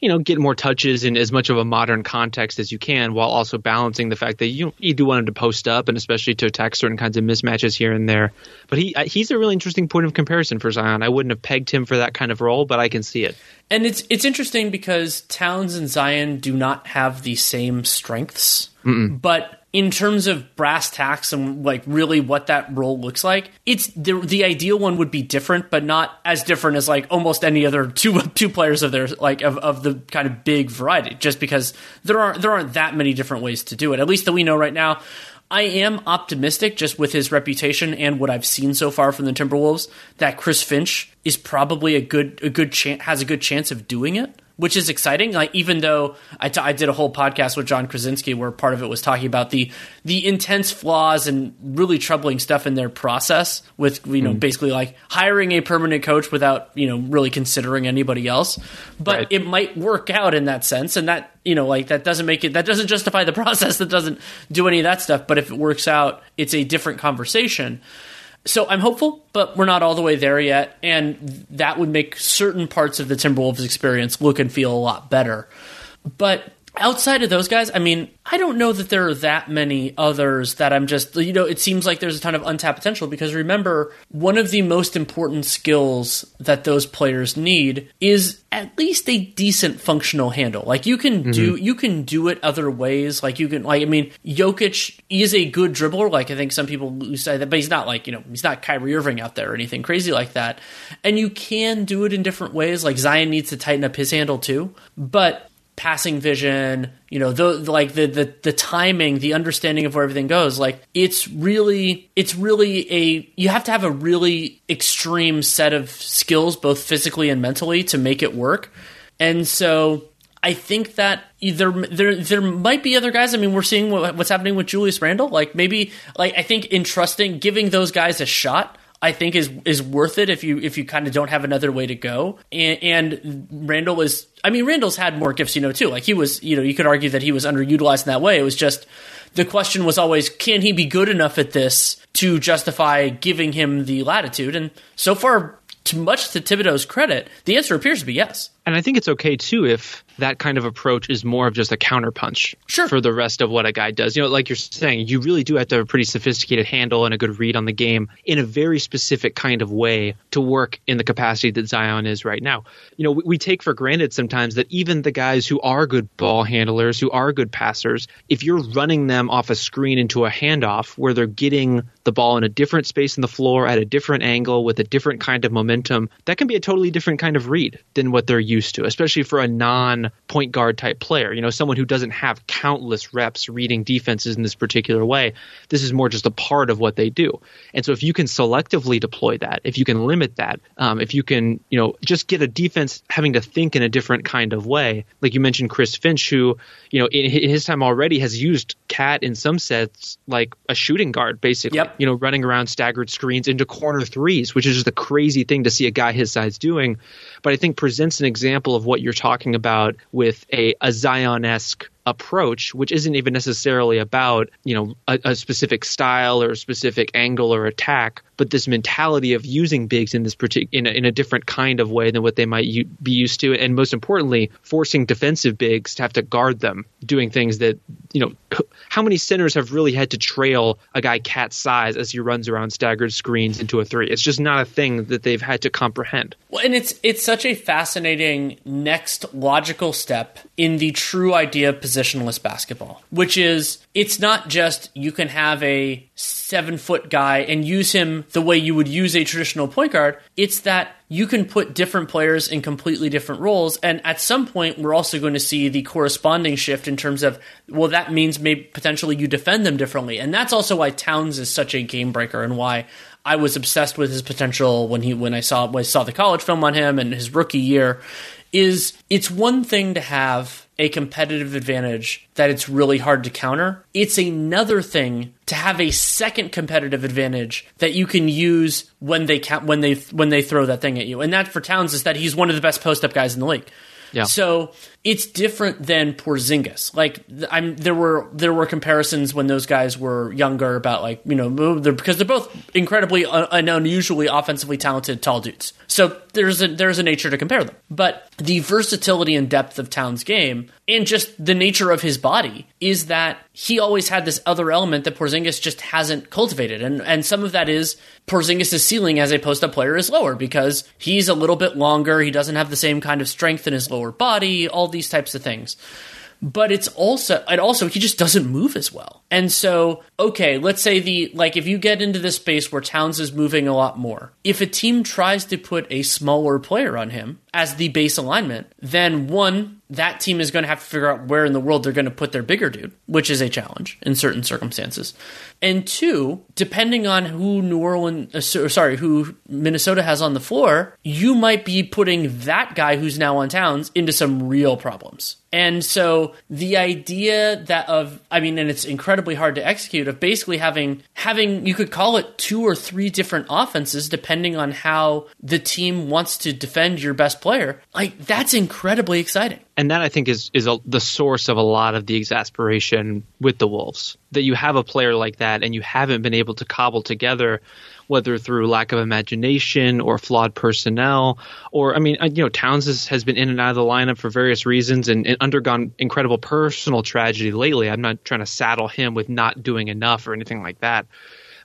you know get more touches in as much of a modern context as you can while also balancing the fact that you you do want him to post up and especially to attack certain kinds of mismatches here and there. But he he's a really interesting point of comparison for zion. I wouldn't have pegged him for that kind of role but i can see it. And it's it's interesting because towns and zion do not have the same strengths Mm-mm. but in terms of brass tacks and like really what that role looks like, it's the the ideal one would be different, but not as different as like almost any other two two players of their like of, of the kind of big variety. Just because there aren't there aren't that many different ways to do it. At least that we know right now. I am optimistic just with his reputation and what I've seen so far from the Timberwolves that Chris Finch is probably a good a good chance has a good chance of doing it which is exciting. Like even though I, t- I did a whole podcast with Jon Krawczynski where part of it was talking about the the intense flaws and really troubling stuff in their process with you know mm. basically like hiring a permanent coach without you know really considering anybody else. But right. it might work out in that sense, and that you know like that doesn't make it that doesn't justify the process. That doesn't do any of that stuff. But if it works out, it's a different conversation. So I'm hopeful, but we're not all the way there yet, and that would make certain parts of the Timberwolves experience look and feel a lot better. But outside of those guys, I mean, I don't know that there are that many others that I'm just, you know, it seems like there's a ton of untapped potential because remember, one of the most important skills that those players need is at least a decent functional handle. Like you can mm-hmm. do, you can do it other ways. Like you can, like, I mean, Jokic is a good dribbler. Like I think some people say that, but he's not like, you know, he's not Kyrie Irving out there or anything crazy like that. And you can do it in different ways. Like Zion needs to tighten up his handle too. But passing vision, you know, the like the, the the timing, the understanding of where everything goes. Like it's really it's really a you have to have a really extreme set of skills both physically and mentally to make it work. And so I think that either there there might be other guys. I mean, we're seeing what, what's happening with Julius Randle. Like maybe like I think entrusting giving those guys a shot I think is is worth it if you if you kind of don't have another way to go. And, and Randle is, I mean, Randle's had more gifts, you know, too. Like he was, you know, you could argue that he was underutilized in that way. It was just the question was always, can he be good enough at this to justify giving him the latitude? And so far, too much to Thibodeau's credit, the answer appears to be yes. And I think it's okay too if that kind of approach is more of just a counterpunch sure. for the rest of what a guy does. You know, like you're saying, you really do have to have a pretty sophisticated handle and a good read on the game in a very specific kind of way to work in the capacity that Zion is right now. You know, we, we take for granted sometimes that even the guys who are good ball handlers, who are good passers, if you're running them off a screen into a handoff where they're getting the ball in a different space in the floor at a different angle with a different kind of momentum, that can be a totally different kind of read than what they're used used to, especially for a non point guard type player. You know, someone who doesn't have countless reps reading defenses in this particular way. This is more just a part of what they do. And so if you can selectively deploy that, if you can limit that, um, if you can, you know, just get a defense having to think in a different kind of way, like you mentioned, Chris Finch, who, you know, in his time already has used KAT in some sets like a shooting guard, basically. Yep. You know, running around staggered screens into corner threes, which is just a crazy thing to see a guy his size doing. But I think presents an example of what you're talking about with a, a Zion esque approach, which isn't even necessarily about you know a, a, specific style or a specific angle or attack, but this mentality of using bigs in this particular in a, in a different kind of way than what they might u- be used to, and most importantly, forcing defensive bigs to have to guard them, doing things that you know how many centers have really had to trail a guy KAT size as he runs around staggered screens into a three. It's just not a thing that they've had to comprehend. Well, and it's it's such a fascinating next logical step in the true idea of positionless basketball, which is it's not just you can have a seven foot guy and use him the way you would use a traditional point guard. It's that you can put different players in completely different roles. And at some point, we're also going to see the corresponding shift in terms of, well, that means maybe potentially you defend them differently. And that's also why Towns is such a game breaker and why I was obsessed with his potential when he when I saw when I saw the college film on him and his rookie year. Is it's one thing to have a competitive advantage that it's really hard to counter. It's another thing to have a second competitive advantage that you can use when they when they when they throw that thing at you. And that for Towns is that he's one of the best post up guys in the league. Yeah. So it's different than Porzingis. Like I'm, there were there were comparisons when those guys were younger about like you know they're, because they're both incredibly un- and unusually offensively talented tall dudes. So there's a there's a nature to compare them. But the versatility and depth of Towns' game and just the nature of his body is that he always had this other element that Porzingis just hasn't cultivated, and and some of that is Porzingis' ceiling as a post up player is lower because he's a little bit longer. He doesn't have the same kind of strength in his lower body. All these types of things. But it's also and also he just doesn't move as well. And so, okay, let's say the like if you get into this space where Towns is moving a lot more, if a team tries to put a smaller player on him as the base alignment, then one, that team is going to have to figure out where in the world they're going to put their bigger dude, which is a challenge in certain circumstances. And two, depending on who New Orleans, uh, sorry, who Minnesota has on the floor, you might be putting that guy who's now on Towns into some real problems. And so the idea that of, I mean, and it's incredibly hard to execute of basically having, having, you could call it two or three different offenses depending on how the team wants to defend your best player. Like that's incredibly exciting. And that I think is is a, the source of a lot of the exasperation with the Wolves. That you have a player like that and you haven't been able to cobble together whether through lack of imagination or flawed personnel, or I mean, uh, you know, Towns has, has been in and out of the lineup for various reasons and, and, undergone incredible personal tragedy lately. I'm not trying to saddle him with not doing enough or anything like that.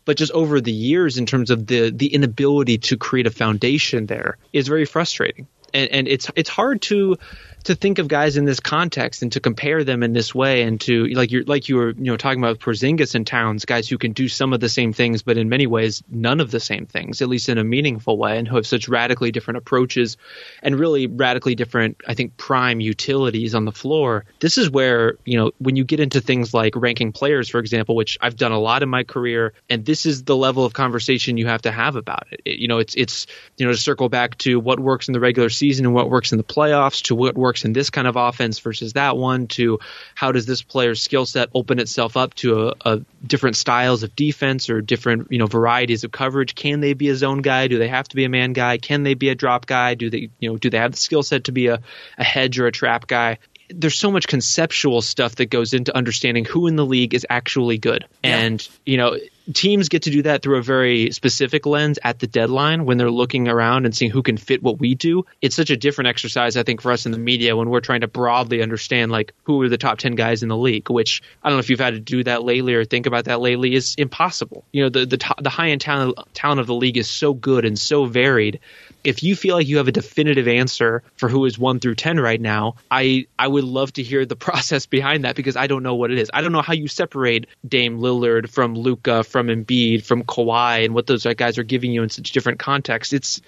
But just over the years, in terms of the the inability to create a foundation there, is very frustrating, and, and it's it's hard to to think of guys in this context and to compare them in this way and to like you're like you were you know talking about Porzingis and Towns guys who can do some of the same things but in many ways none of the same things at least in a meaningful way and who have such radically different approaches and really radically different I think prime utilities on the floor. This is where you know when you get into things like ranking players for example which I've done a lot in my career and this is the level of conversation you have to have about it, it you know it's it's you know to circle back to what works in the regular season and what works in the playoffs to what works in this kind of offense versus that one to how does this player's skill set open itself up to a, a, different styles of defense or different you know varieties of coverage? Can they be a zone guy? Do they have to be a man guy? Can they be a drop guy? Do they you know do they have the skill set to be a, a hedge or a trap guy? There's so much conceptual stuff that goes into understanding who in the league is actually good. Yeah. And, you know, teams get to do that through a very specific lens at the deadline when they're looking around and seeing who can fit what we do. It's such a different exercise, I think, for us in the media when we're trying to broadly understand like who are the top 10 guys in the league, which I don't know if you've had to do that lately or think about that lately is impossible. You know, the, the, the high end talent, talent of the league is so good and so varied if you feel like you have a definitive answer for who is one through ten right now, I I would love to hear the process behind that because I don't know what it is. I don't know how you separate Dame Lillard from Luka, from Embiid, from Kawhi, and what those guys are giving you in such different contexts. It's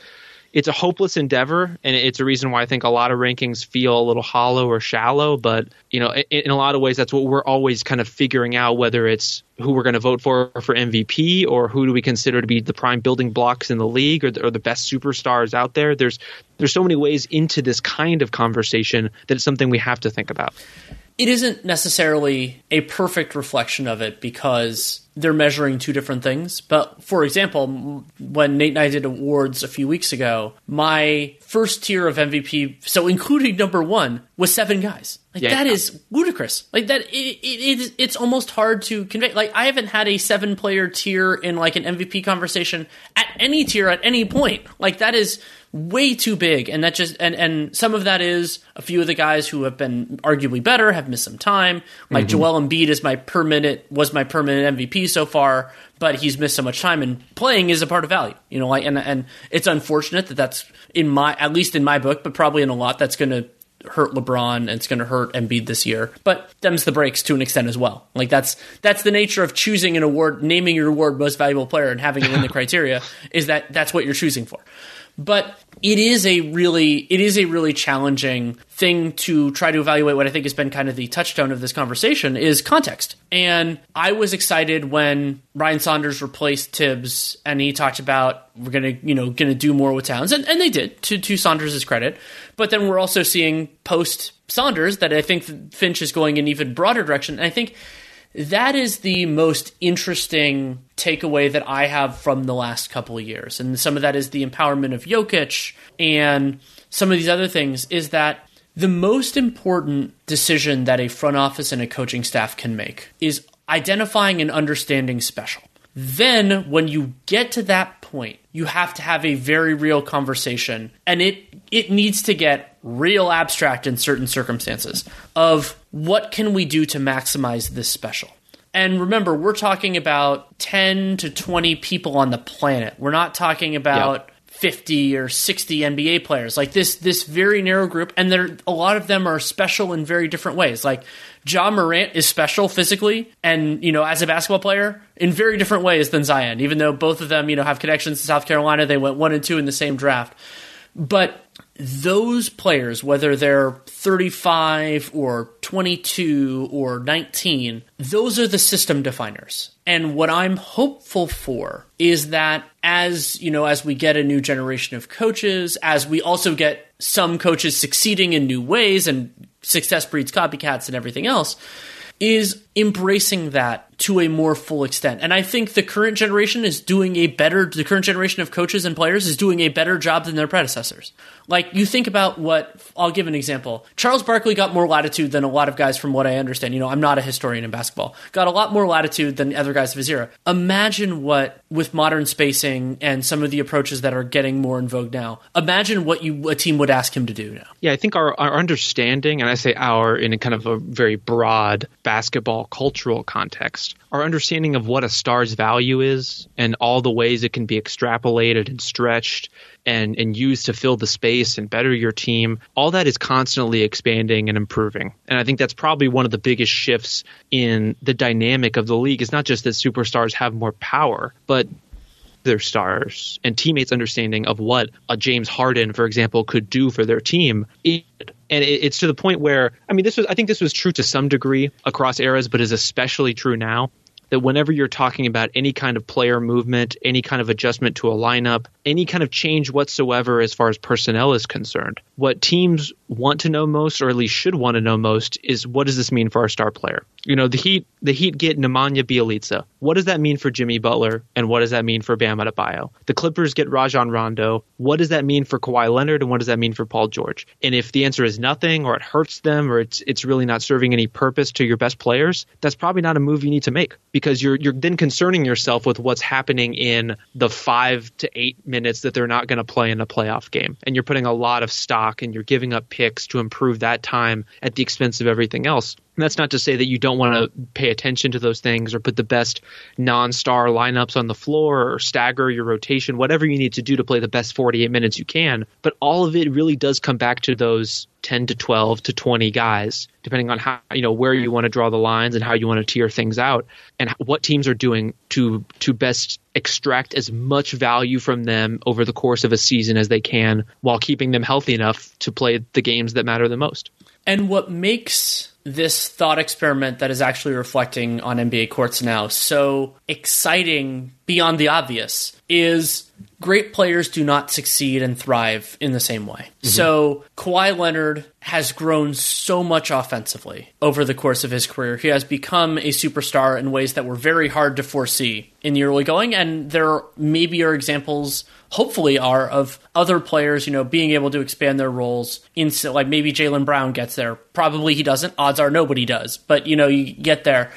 it's a hopeless endeavor, and it's a reason why I think a lot of rankings feel a little hollow or shallow. But you know, in, in a lot of ways, that's what we're always kind of figuring out whether it's who we're going to vote for for MVP or who do we consider to be the prime building blocks in the league or the, or the best superstars out there. There's there's so many ways into this kind of conversation that it's something we have to think about. It isn't necessarily a perfect reflection of it because they're measuring two different things. But for example, when Nate and I did awards a few weeks ago, my first tier of MVP, so including number one, was seven guys. Like yeah. that is ludicrous. Like that, it, it, it's almost hard to convey. Like I haven't had a seven player tier in like an MVP conversation at any tier at any point. Like that is way too big and that just and and some of that is a few of the guys who have been arguably better have missed some time like mm-hmm. Joel Embiid is my permanent was my permanent MVP so far but he's missed so much time and playing is a part of value you know like and and it's unfortunate that that's in my at least in my book but probably in a lot that's going to hurt LeBron and it's going to hurt Embiid this year. But them's the breaks to an extent as well. Like that's that's the nature of choosing an award, naming your award most valuable player and having it in the criteria is that that's what you're choosing for. But it is a really it is a really challenging thing to try to evaluate what I think has been kind of the touchstone of this conversation is context. And I was excited when Ryan Saunders replaced Thibs and he talked about we're gonna, you know, gonna do more with Towns. And, and they did, to to Saunders' credit. But then we're also seeing post Saunders that I think Finch is going in even broader direction. And I think that is the most interesting takeaway that I have from the last couple of years. And some of that is the empowerment of Jokic and some of these other things is that the most important decision that a front office and a coaching staff can make is identifying and understanding special. Then, when you get to that point, you have to have a very real conversation, and it it needs to get real abstract in certain circumstances of what can we do to maximize this special. And remember, we're talking about 10 to 20 people on the planet. We're not talking about 50 or 60 NBA players. Like this this very narrow group and there a lot of them are special in very different ways. Like Ja Morant is special physically and, you know, as a basketball player in very different ways than Zion, even though both of them, you know, have connections to South Carolina. They went 1 and 2 in the same draft. But those players, whether they're 35 or 22 or 19, those are the system definers. And what I'm hopeful for is that as, you know, as we get a new generation of coaches, as we also get some coaches succeeding in new ways and success breeds copycats and everything else, is embracing that to a more full extent. And I think the current generation is doing a better the current generation of coaches and players is doing a better job than their predecessors. Like you think about what I'll give an example. Charles Barkley got more latitude than a lot of guys from what I understand. You know, I'm not a historian in basketball. Got a lot more latitude than other guys of his era. Imagine what with modern spacing and some of the approaches that are getting more in vogue now. Imagine what you a team would ask him to do now. Yeah, I think our, our understanding, and I say our in a kind of a very broad basketball cultural context, our understanding of what a star's value is and all the ways it can be extrapolated and stretched and, and used to fill the space and better your team, all that is constantly expanding and improving. And I think that's probably one of the biggest shifts in the dynamic of the league is not just that superstars have more power, but their stars and teammates' understanding of what a James Harden, for example, could do for their team. And it's to the point where, I mean, this was, I think this was true to some degree across eras, but is especially true now that whenever you're talking about any kind of player movement, any kind of adjustment to a lineup, any kind of change whatsoever as far as personnel is concerned, what teams want to know most, or at least should want to know most, is what does this mean for our star player? You know, the Heat the Heat get Nemanja Bjelica. What does that mean for Jimmy Butler, and what does that mean for Bam Adebayo? The Clippers get Rajon Rondo. What does that mean for Kawhi Leonard, and what does that mean for Paul George? And if the answer is nothing, or it hurts them, or it's it's really not serving any purpose to your best players, that's probably not a move you need to make because you're you're then concerning yourself with what's happening in the five to eight minutes that they're not going to play in a playoff game, and you're putting a lot of stock and you're giving up picks to improve that time at the expense of everything else. And that's not to say that you don't want to pay attention to those things or put the best non-star lineups on the floor or stagger your rotation, whatever you need to do to play the best 48 minutes you can. But all of it really does come back to those 10 to 12 to 20 guys, depending on how you know where you want to draw the lines and how you want to tier things out, and what teams are doing to to best extract as much value from them over the course of a season as they can, while keeping them healthy enough to play the games that matter the most. And what makes this thought experiment that is actually reflecting on NBA courts now so exciting beyond the obvious is great players do not succeed and thrive in the same way. Mm-hmm. So Kawhi Leonard has grown so much offensively over the course of his career. He has become a superstar in ways that were very hard to foresee in the early going, and there maybe are examples hopefully are of other players, you know, being able to expand their roles. In like maybe Jaylen Brown gets there. Probably he doesn't. Odds are nobody does. But you know, you get there.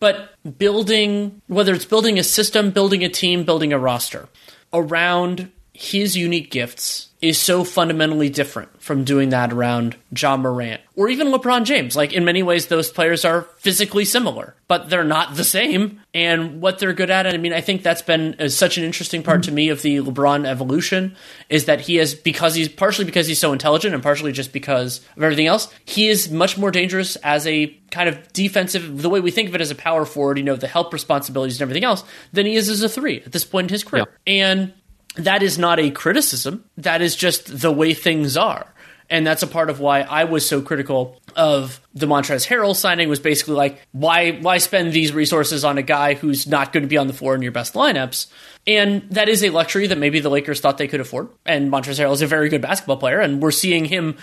But building, whether it's building a system, building a team, building a roster around his unique gifts is so fundamentally different from doing that around Ja Morant or even LeBron James. Like in many ways, those players are physically similar, but they're not the same. And what they're good at, and I mean, I think that's been uh, such an interesting part to me of the LeBron evolution is that he is because he's partially because he's so intelligent and partially just because of everything else. He is much more dangerous as a kind of defensive, the way we think of it as a power forward, you know, the help responsibilities and everything else, than he is as a three at this point in his career. And that is not a criticism. That is just the way things are. And that's a part of why I was so critical of the Montrezl Harrell signing was basically like, why why spend these resources on a guy who's not going to be on the floor in your best lineups? And that is a luxury that maybe the Lakers thought they could afford. And Montrezl Harrell is a very good basketball player, and we're seeing him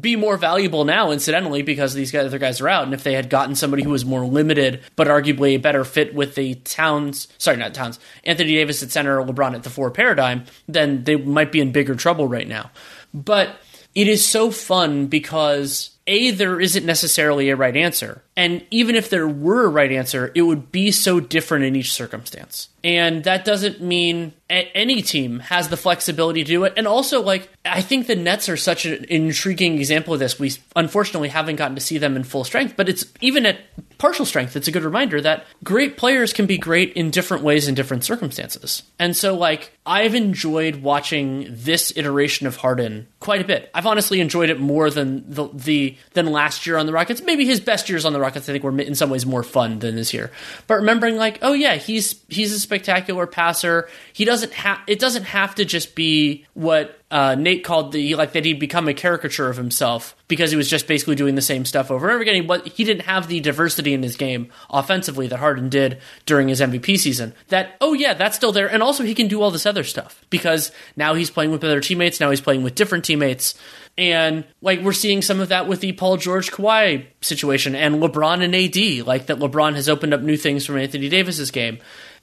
be more valuable now, incidentally, because these guys, other guys are out. And if they had gotten somebody who was more limited, but arguably a better fit with the Towns, sorry, not Towns, Anthony Davis at center, LeBron at the four paradigm, then they might be in bigger trouble right now. But it is so fun because a, there isn't necessarily a right answer. And even if there were a right answer, it would be so different in each circumstance. And that doesn't mean any team has the flexibility to do it. And also, like, I think the Nets are such an intriguing example of this. We unfortunately haven't gotten to see them in full strength, but it's even at partial strength, it's a good reminder that great players can be great in different ways in different circumstances. And so, like, I've enjoyed watching this iteration of Harden quite a bit. I've honestly enjoyed it more than the, the than last year on the Rockets. Maybe his best years on the Rockets, I think, were in some ways more fun than this year. But remembering, like, oh yeah, he's he's a spectacular passer. He doesn't have it doesn't have to just be what uh, Nate called the like that he'd become a caricature of himself because he was just basically doing the same stuff over and over again. But he didn't have the diversity in his game offensively that Harden did during his MVP season. That oh yeah, that's still there, and also he can do all this other stuff because now he's playing with other teammates. Now he's playing with different teammates. And like we're seeing some of that with the Paul George Kawhi situation and LeBron and AD, like that LeBron has opened up new things from Anthony Davis's game.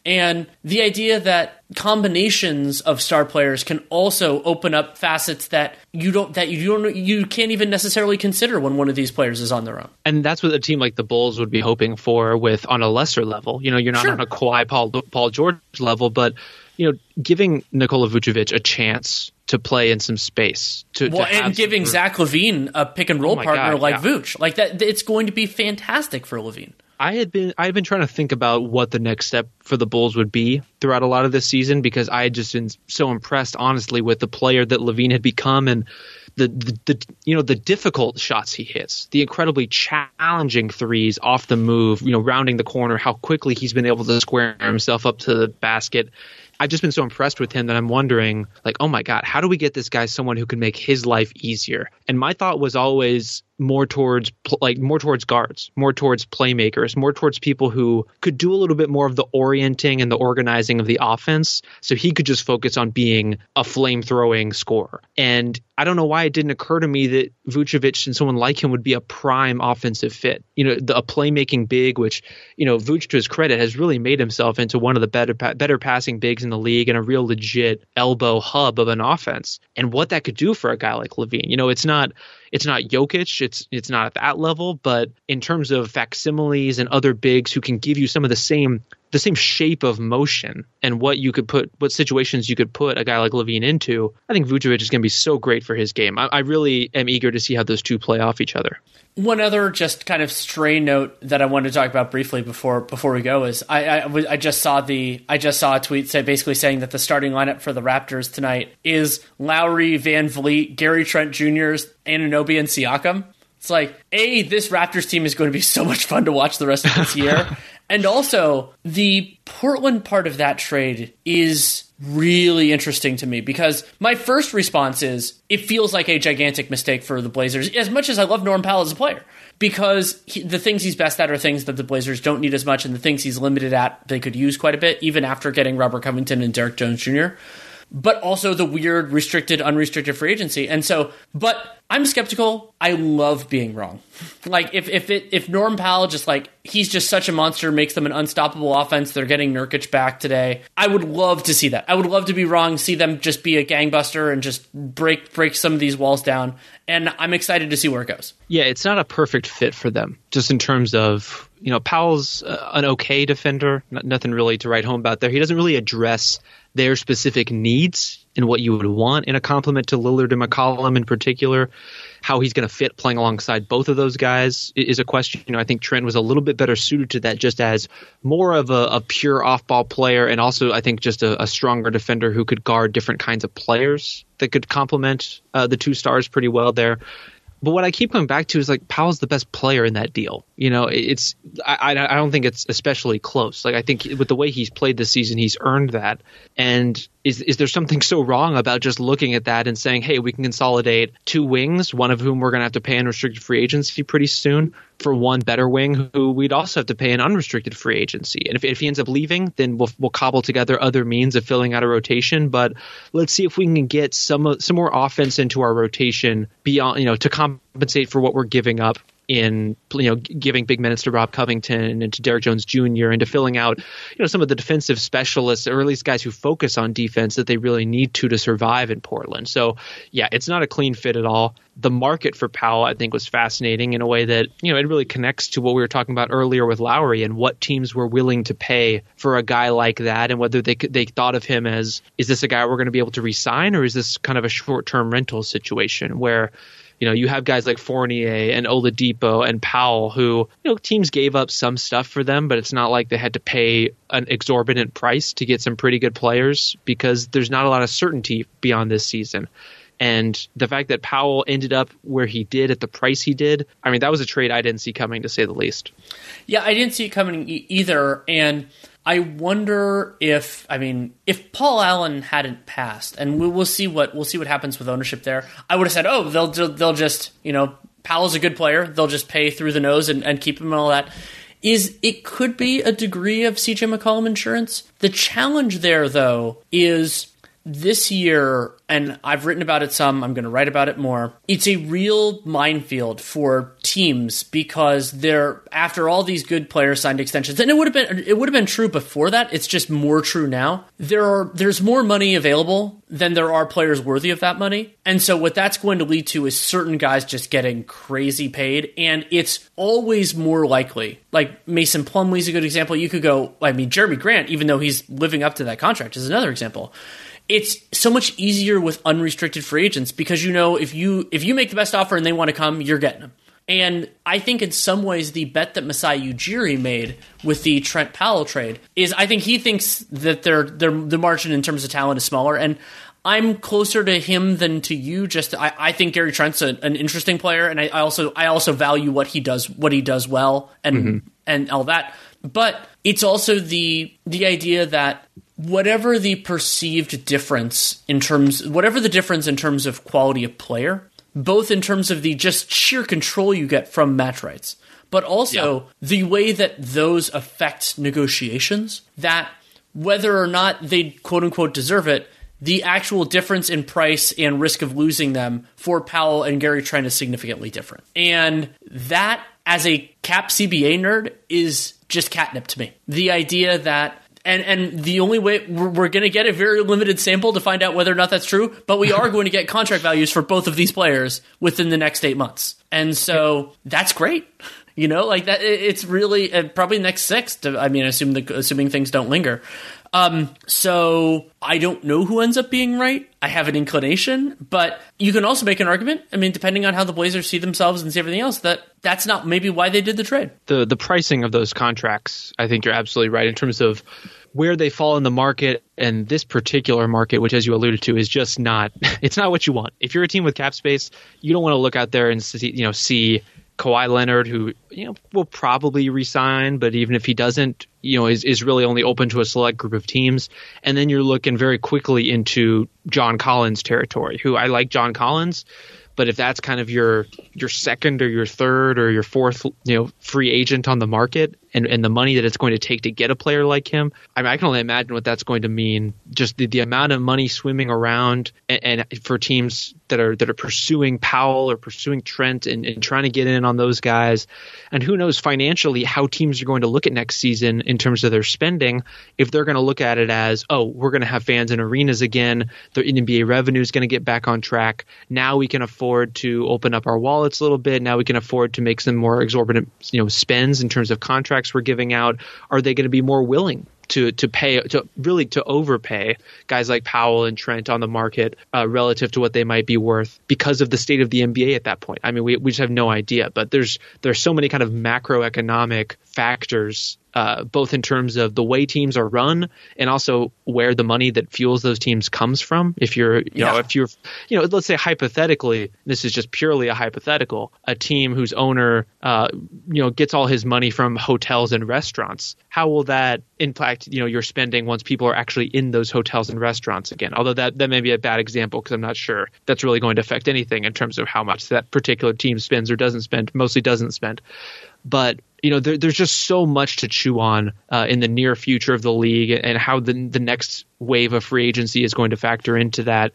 And the idea that combinations of star players can also open up facets that you don't that you don't you can't even necessarily consider when one of these players is on their own. And that's what a team like the Bulls would be hoping for with on a lesser level. You know, you're not sure. on a Kawhi Paul Paul George level, but you know, giving Nikola Vucevic a chance to play in some space. To, well, to and giving Zach LaVine a pick and roll oh partner God, like yeah. Vooch, like that, it's going to be fantastic for LaVine. I had been I had been trying to think about what the next step for the Bulls would be throughout a lot of this season because I had just been so impressed, honestly, with the player that LaVine had become and the, the, the you know the difficult shots he hits, the incredibly challenging threes off the move, you know, rounding the corner, how quickly he's been able to square himself up to the basket. I've just been so impressed with him that I'm wondering, like, oh my God, how do we get this guy someone who can make his life easier? And my thought was always more towards like more towards guards, more towards playmakers, more towards people who could do a little bit more of the orienting and the organizing of the offense. So he could just focus on being a flame throwing scorer. And I don't know why it didn't occur to me that Vucevic and someone like him would be a prime offensive fit. You know, the, a playmaking big, which you know, Vuce to his credit has really made himself into one of the better better passing bigs in the league and a real legit elbow hub of an offense. And what that could do for a guy like LaVine, you know, it's not it's not Jokic, it's it's not at that level, but in terms of facsimiles and other bigs who can give you some of the same the same shape of motion and what you could put, what situations you could put a guy like LaVine into, I think Vucevic is going to be so great for his game. I, I really am eager to see how those two play off each other. One other just kind of stray note that I wanted to talk about briefly before before we go is I, I, I just saw the I just saw a tweet say basically saying that the starting lineup for the Raptors tonight is Lowry, VanVleet, Gary Trent Jr., Anunoby, and Siakam. It's like, A, this Raptors team is going to be so much fun to watch the rest of this year. and also, the Portland part of that trade is really interesting to me because my first response is it feels like a gigantic mistake for the Blazers, as much as I love Norm Powell as a player. Because he, the things he's best at are things that the Blazers don't need as much, and the things he's limited at they could use quite a bit, even after getting Robert Covington and Derrick Jones Jr but also the weird restricted unrestricted free agency. And so, but I'm skeptical. I love being wrong. Like if if it if Norm Powell just like he's just such a monster, makes them an unstoppable offense. They're getting Nurkic back today. I would love to see that. I would love to be wrong, see them just be a gangbuster and just break break some of these walls down. And I'm excited to see where it goes. Yeah, it's not a perfect fit for them, just in terms of you know Powell's uh, an okay defender, nothing really to write home about there. He doesn't really address their specific needs and what you would want in a complement to Lillard and McCollum in particular. How he's going to fit playing alongside both of those guys is a question. You know, I think Trent was a little bit better suited to that, just as more of a, a pure off-ball player, and also I think just a, a, stronger defender who could guard different kinds of players that could complement uh, the two stars pretty well there but what I keep coming back to is like Powell's the best player in that deal. You know, it's I I don't think it's especially close. Like I think with the way he's played this season, he's earned that. And is is there something so wrong about just looking at that and saying, hey, we can consolidate two wings, one of whom we're going to have to pay in restricted free agency pretty soon, for one better wing who we'd also have to pay in unrestricted free agency. And if, if he ends up leaving, then we'll, we'll cobble together other means of filling out a rotation. But let's see if we can get some some more offense into our rotation beyond, you know, to compensate for what we're giving up in you know giving big minutes to Rob Covington and to Derrick Jones Jr. and to filling out you know some of the defensive specialists or at least guys who focus on defense that they really need to to survive in Portland. So yeah, it's not a clean fit at all. The market for Powell I think was fascinating in a way that you know it really connects to what we were talking about earlier with Lowry and what teams were willing to pay for a guy like that and whether they they thought of him as is this a guy we're going to be able to resign or is this kind of a short term rental situation where you know, you have guys like Fournier and Oladipo and Powell who, you know, teams gave up some stuff for them, but it's not like they had to pay an exorbitant price to get some pretty good players because there's not a lot of certainty beyond this season. And the fact that Powell ended up where he did at the price he did, I mean, that was a trade I didn't see coming, to say the least. Yeah, I didn't see it coming e- either. And I wonder if I mean if Paul Allen hadn't passed, and we, will see what we'll see what happens with ownership there. I would have said, oh, they'll they'll just you know Powell's a good player, they'll just pay through the nose and, and keep him and all that. Is it could be a degree of CJ McCollum insurance. The challenge there, though, is this year, and I've written about it some, I'm going to write about it more. It's a real minefield for teams because they're after all these good players signed extensions, and it would have been it would have been true before that. It's just more true now. There are there's more money available than there are players worthy of that money, and so what that's going to lead to is certain guys just getting crazy paid, and it's always more likely. Like Mason Plumlee's a good example. You could go, I mean, Jerami Grant, even though he's living up to that contract, is another example it's so much easier with unrestricted free agents because you know if you if you make the best offer and they want to come, you're getting them. And I think in some ways the bet that Masai Ujiri made with the Trent Powell trade is I think he thinks that their their the margin in terms of talent is smaller and I'm closer to him than to you. Just I, I think Gary Trent's a, an interesting player, and I, I, also I also value what he does what he does well and mm-hmm. and all that. But it's also the the idea that whatever the perceived difference in terms whatever the difference in terms of quality of player both in terms of the just sheer control you get from match rights but also yeah. the way that those affect negotiations that whether or not they quote unquote deserve it the actual difference in price and risk of losing them for Powell and Gary Trent is significantly different. And that, as a cap CBA nerd, is just catnip to me. The idea that and and the only way we're, we're going to get a very limited sample to find out whether or not that's true, but we are going to get contract values for both of these players within the next eight months, and so that's great. You know, like that. It's really uh, probably next six. To, I mean, assume the, assuming things don't linger. Um, so I don't know who ends up being right. I have an inclination, but you can also make an argument. I mean, depending on how the Blazers see themselves and see everything else, that that's not maybe why they did the trade. The the pricing of those contracts, I think you're absolutely right in terms of where they fall in the market and this particular market, which as you alluded to, is just not it's not what you want. If you're a team with cap space, you don't want to look out there and see you know see Kawhi Leonard, who you know will probably resign, but even if he doesn't, you know, is, is really only open to a select group of teams. And then you're looking very quickly into John Collins territory, who I like John Collins, but if that's kind of your your second or your third or your fourth, you know, free agent on the market, and, and the money that it's going to take to get a player like him, I mean, I can only imagine what that's going to mean. Just the, the amount of money swimming around, and, and for teams that are that are pursuing Powell or pursuing Trent and, and trying to get in on those guys, and who knows financially how teams are going to look at next season in terms of their spending. If they're going to look at it as, oh, we're going to have fans in arenas again, the NBA revenue is going to get back on track. Now we can afford to open up our wallets a little bit. Now we can afford to make some more exorbitant, you know, spends in terms of contracts contracts we're giving out, are they going to be more willing to to pay to really to overpay guys like Powell and Trent on the market uh, relative to what they might be worth because of the state of the NBA at that point. I mean, we we just have no idea. But there's there's so many kind of macroeconomic factors uh, both in terms of the way teams are run and also where the money that fuels those teams comes from. If you're, you yeah. know, if you're, you know, let's say hypothetically, this is just purely a hypothetical, a team whose owner, uh, you know, gets all his money from hotels and restaurants. How will that impact, you know, your spending once people are actually in those hotels and restaurants again? Although that that may be a bad example because I'm not sure that's really going to affect anything in terms of how much that particular team spends or doesn't spend. Mostly doesn't spend, but you know, there, there's just so much to chew on uh, in the near future of the league and how the the next wave of free agency is going to factor into that.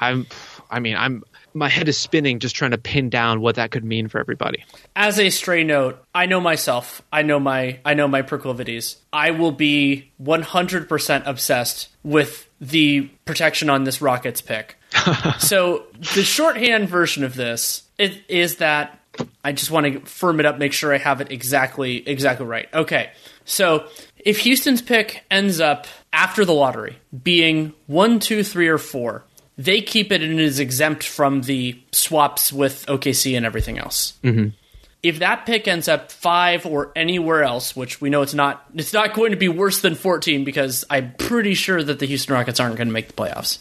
I'm, I mean, I'm my head is spinning just trying to pin down what that could mean for everybody. As a stray note, I know myself. I know my I know my proclivities. I will be 100% obsessed with the protection on this Rockets pick. so the shorthand version of this is that I just want to firm it up, make sure I have it exactly exactly right. Okay, so if Houston's pick ends up after the lottery being one, two, three, or four, they keep it and it is exempt from the swaps with OKC and everything else. Mm-hmm. If that pick ends up five or anywhere else, which we know it's not, it's not going to be worse than fourteen because I'm pretty sure that the Houston Rockets aren't going to make the playoffs.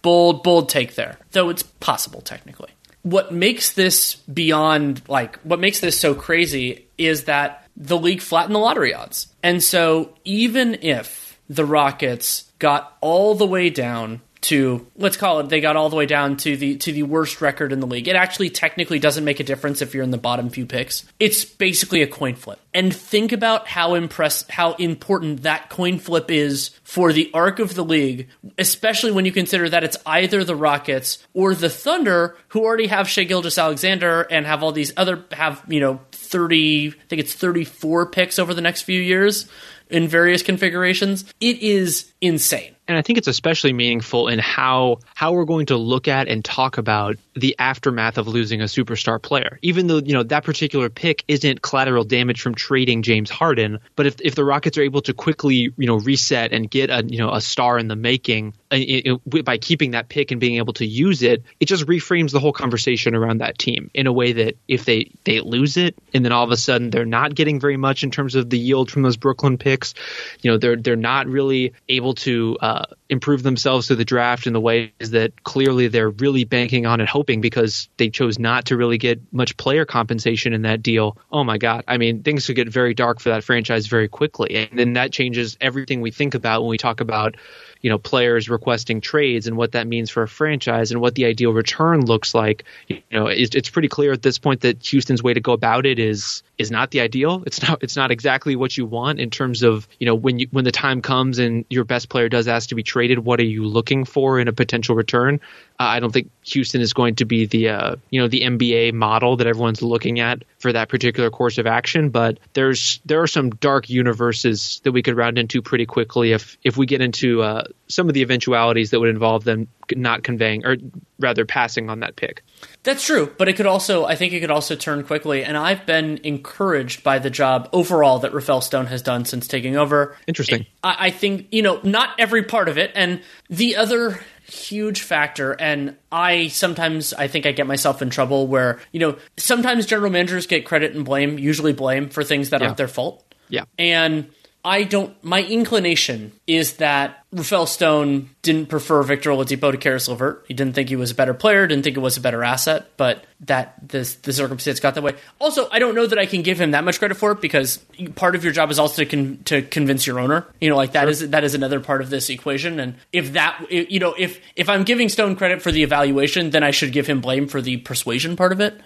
Bold, bold take there, though it's possible technically what makes this beyond like what makes this so crazy is that the league flattened the lottery odds. And so even if the Rockets got all the way down to let's call it they got all the way down to the to the worst record in the league. It actually technically doesn't make a difference if you're in the bottom few picks. It's basically a coin flip. And think about how impress how important that coin flip is for the arc of the league, especially when you consider that it's either the Rockets or the Thunder who already have Shai Gilgeous-Alexander and have all these other have, you know, 30 I think it's 34 picks over the next few years in various configurations. It is insane and I think it's especially meaningful in how how we're going to look at and talk about the aftermath of losing a superstar player. Even though you know that particular pick isn't collateral damage from trading James Harden, but if if the Rockets are able to quickly you know reset and get a you know a star in the making it, uh, it, by keeping that pick and being able to use it, it just reframes the whole conversation around that team in a way that if they they lose it and then all of a sudden they're not getting very much in terms of the yield from those Brooklyn picks, you know they're they're not really able to. Uh, uh, improve themselves through the draft in the ways that clearly they're really banking on and hoping because they chose not to really get much player compensation in that deal. Oh my God. I mean, things could get very dark for that franchise very quickly. And then that changes everything we think about when we talk about you know players requesting trades and what that means for a franchise and what the ideal return looks like. You know, it's, it's pretty clear at this point that Houston's way to go about it is is not the ideal. It's not it's not exactly what you want in terms of you know when you when the time comes and your best player does ask to be traded, what are you looking for in a potential return? Uh, I don't think Houston is going to be the uh, you know the NBA model that everyone's looking at for that particular course of action. But there's there are some dark universes that we could round into pretty quickly if if we get into uh, some of the eventualities that would involve them not conveying or rather passing on that pick. That's true, but it could also, I think it could also turn quickly. And I've been encouraged by the job overall that Rafael Stone has done since taking over. Interesting. I, I think, you know, not every part of it. And the other huge factor and I sometimes I think I get myself in trouble where, you know, sometimes general managers get credit and blame, usually blame for things that Yeah. aren't their fault. Yeah. And I don't my inclination is that Rafael Stone didn't prefer Victor Oladipo to Caris LeVert. He didn't think he was a better player, didn't think it was a better asset, but that this the circumstance got that way. Also, I don't know that I can give him that much credit for it because part of your job is also to con- to convince your owner. You know, like that is that is another part of this equation. And if that you know if if I'm giving Stone credit for the evaluation, then I should give him blame for the persuasion part of it.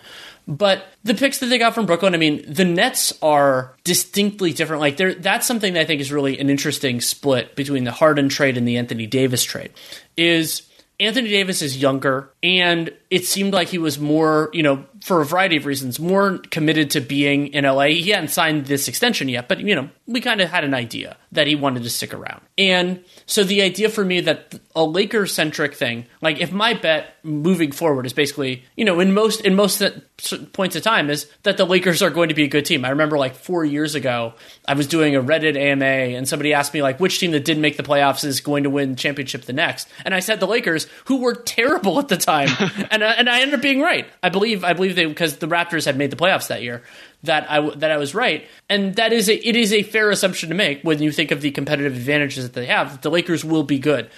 But the picks that they got from Brooklyn, I mean, the Nets are distinctly different. Like, that's something that I think is really an interesting split between the Harden trade and the Anthony Davis trade. Is Anthony Davis is younger, and it seemed like he was more, you know, for a variety of reasons, more committed to being in LA. He hadn't signed this extension yet, but, you know, we kind of had an idea that he wanted to stick around. And so the idea for me that a Lakers centric thing, like if my bet moving forward is basically, you know, in most in most points of time is that the Lakers are going to be a good team. I remember like 4 years ago, I was doing a Reddit AMA and somebody asked me like which team that didn't make the playoffs is going to win championship the next. And I said the Lakers, who were terrible at the time. and uh, and I ended up being right. I believe I believe they because the Raptors had made the playoffs that year that I that I was right, and that is a it is a fair assumption to make when you think of the competitive advantages that they have. That The Lakers will be good.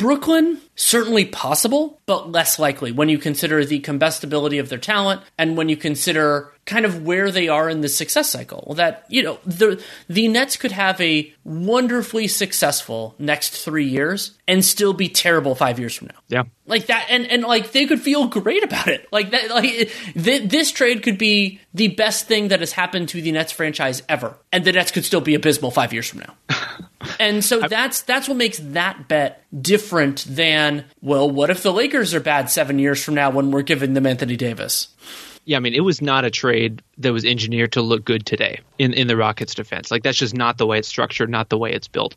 Brooklyn certainly possible, but less likely when you consider the combustibility of their talent and when you consider kind of where they are in the success cycle. That you know the the Nets could have a wonderfully successful next three years and still be terrible five years from now Yeah. like that and and like they could feel great about it like that like th- this trade could be the best thing that has happened to the Nets franchise ever and the Nets could still be abysmal 5 years from now and so that's that's what makes that bet different than well what if the Lakers are bad 7 years from now when we're giving them Anthony Davis Yeah, I mean, it was not a trade that was engineered to look good today in, in the Rockets' defense. Like, that's just not the way it's structured, not the way it's built.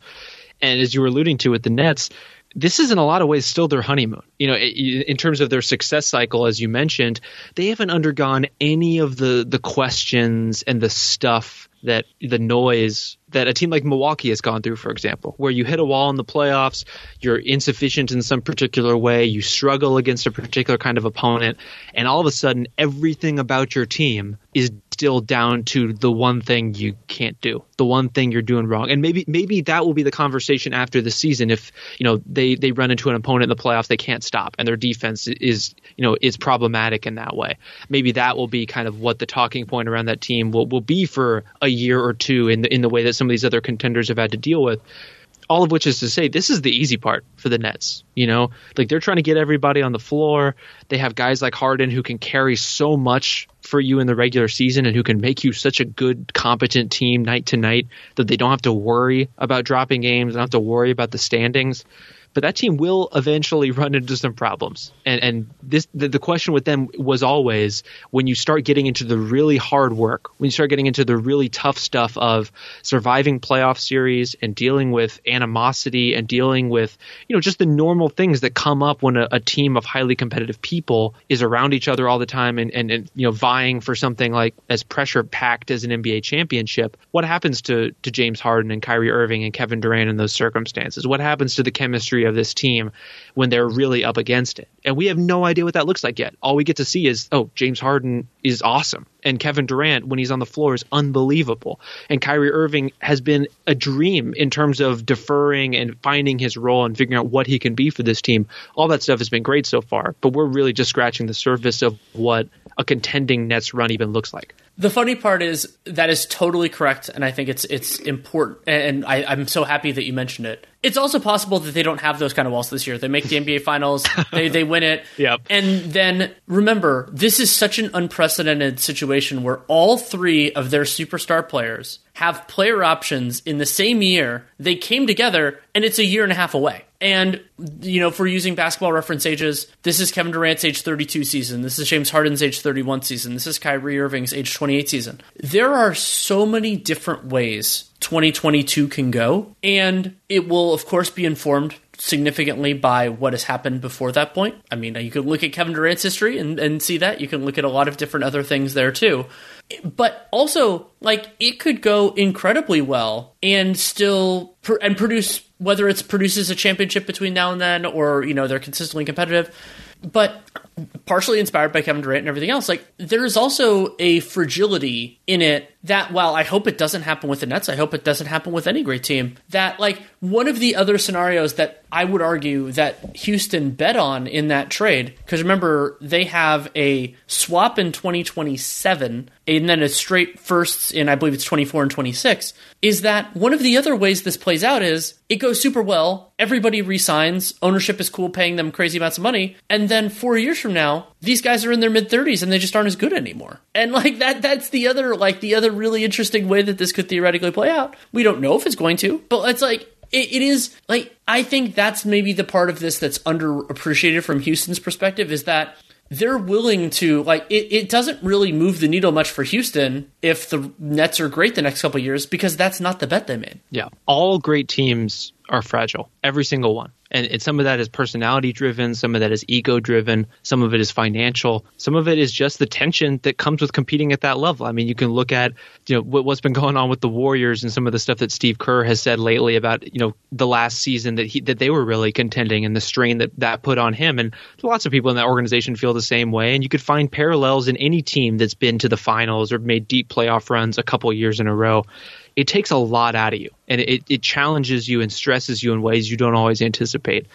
And as you were alluding to with the Nets, this is in a lot of ways still their honeymoon. You know, in terms of their success cycle, as you mentioned, they haven't undergone any of the the questions and the stuff that the noise that a team like Milwaukee has gone through, for example, where you hit a wall in the playoffs, you're insufficient in some particular way, you struggle against a particular kind of opponent, and all of a sudden everything about your team is down to the one thing you can't do, the one thing you're doing wrong. And maybe maybe that will be the conversation after the season if, you know, they they run into an opponent in the playoffs they can't stop and their defense is, you know, is problematic in that way. Maybe that will be kind of what the talking point around that team will, will be for a year or two in the in the way that some of these other contenders have had to deal with all of which is to say this is the easy part for the Nets. You know, like they're trying to get everybody on the floor. They have guys like Harden who can carry so much for you in the regular season and who can make you such a good, competent team night to night that they don't have to worry about dropping games, don't have to worry about the standings. But that team will eventually run into some problems, and and this the, the question with them was always when you start getting into the really hard work, when you start getting into the really tough stuff of surviving playoff series and dealing with animosity and dealing with you know just the normal things that come up when a, a team of highly competitive people is around each other all the time and, and, and you know vying for something like as pressure packed as an NBA championship. What happens to to James Harden and Kyrie Irving and Kevin Durant in those circumstances? What happens to the chemistry of this team when they're really up against it? And we have no idea what that looks like yet. All we get to see is oh James Harden is awesome and Kevin Durant when he's on the floor is unbelievable. And Kyrie Irving has been a dream in terms of deferring and finding his role and figuring out what he can be for this team. All that stuff has been great so far, but we're really just scratching the surface of what a contending Nets run even looks like. The funny part is that is totally correct, and I think it's it's important. And I, I'm so happy that you mentioned it. It's also possible that they don't have those kind of walls this year. They make the NBA Finals, they they win it, Yep. and then remember, this is such an unprecedented situation where all three of their superstar players have player options in the same year. They came together, and it's a year and a half away. And you know, we're using basketball reference ages, this is Kevin Durant's age 32 season. This is James Harden's age 31 season. This is Kyrie Irving's age 28 season. There are so many different ways 2022 can go, and it will of course be informed significantly by what has happened before that point. I mean, you can look at Kevin Durant's history and, and see that. You can look at a lot of different other things there too. But also, like, it could go incredibly well and still pr- and produce whether it's produces a championship between now and then or you know they're consistently competitive. But partially inspired by Kevin Durant and everything else, like there is also a fragility in it that while I hope it doesn't happen with the Nets, I hope it doesn't happen with any great team. That like one of the other scenarios that I would argue that Houston bet on in that trade, because remember they have a swap in 2027 and then a straight firsts in I believe it's 24 and 26, is that one of the other ways this plays out is it goes super well, everybody resigns, ownership is cool paying them crazy amounts of money, and then 4 years from now, these guys are in their mid 30s and they just aren't as good anymore. And like that that's the other like the other really interesting way that this could theoretically play out. We don't know if it's going to, but it's like it, it is like I think that's maybe the part of this that's underappreciated from Houston's perspective is that they're willing to like it, it doesn't really move the needle much for Houston if the Nets are great the next couple years because that's not the bet they made. Yeah. All great teams are fragile. Every single one. And, and some of that is personality driven, some of that is ego driven, some of it is financial, some of it is just the tension that comes with competing at that level. I mean, you can look at you know what, what's been going on with the Warriors and some of the stuff that Steve Kerr has said lately about you know the last season that he that they were really contending and the strain that that put on him. And lots of people in that organization feel the same way. And you could find parallels in any team that's been to the finals or made deep playoff runs a couple years in a row it takes a lot out of you and it, it challenges you and stresses you in ways you don't always anticipate.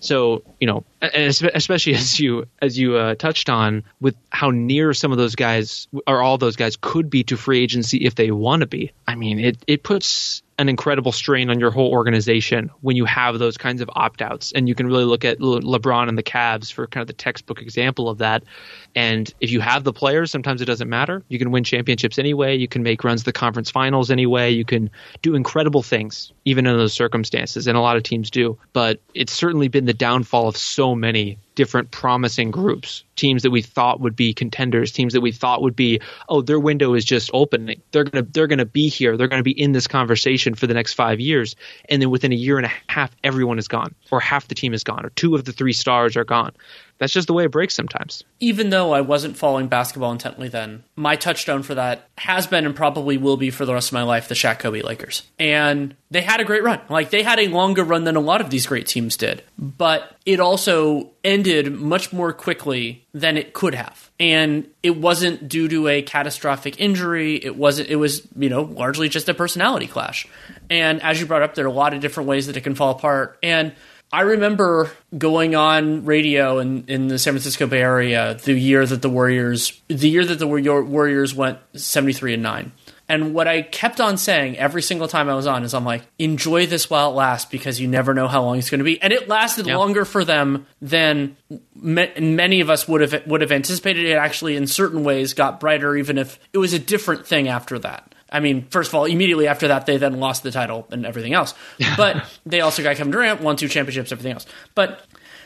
So you know, especially as you as you uh, touched on with how near some of those guys or all those guys could be to free agency if they want to be. I mean, it it puts an incredible strain on your whole organization when you have those kinds of opt outs. And you can really look at Le- LeBron and the Cavs for kind of the textbook example of that. And if you have the players, sometimes it doesn't matter. You can win championships anyway. You can make runs to the conference finals anyway. You can do incredible things, even in those circumstances. And a lot of teams do. But it's certainly been the downfall of so many different promising groups, teams that we thought would be contenders, teams that we thought would be, oh, their window is just opening. They're gonna they're gonna be here. They're gonna be in this conversation for the next five years. And then within a year and a half, everyone is gone, or half the team is gone, or two of the three stars are gone that's just the way it breaks sometimes. Even though I wasn't following basketball intently then, my touchstone for that has been and probably will be for the rest of my life the Shaq Kobe Lakers. And they had a great run. Like they had a longer run than a lot of these great teams did. But it also ended much more quickly than it could have. And it wasn't due to a catastrophic injury. It wasn't it was, you know, largely just a personality clash. And as you brought up, there are a lot of different ways that it can fall apart. And I remember going on radio in, in the San Francisco Bay Area the year that the Warriors, the year that the Warriors went 73 and 9. And what I kept on saying every single time I was on is I'm like, enjoy this while it lasts because you never know how long it's going to be. And it lasted yep. longer for them than many of us would have would have anticipated. It actually, in certain ways, got brighter, even if it was a different thing after that. I mean, first of all, immediately after that, they then lost the title and everything else. But they also got Kevin Durant, won two championships, everything else. But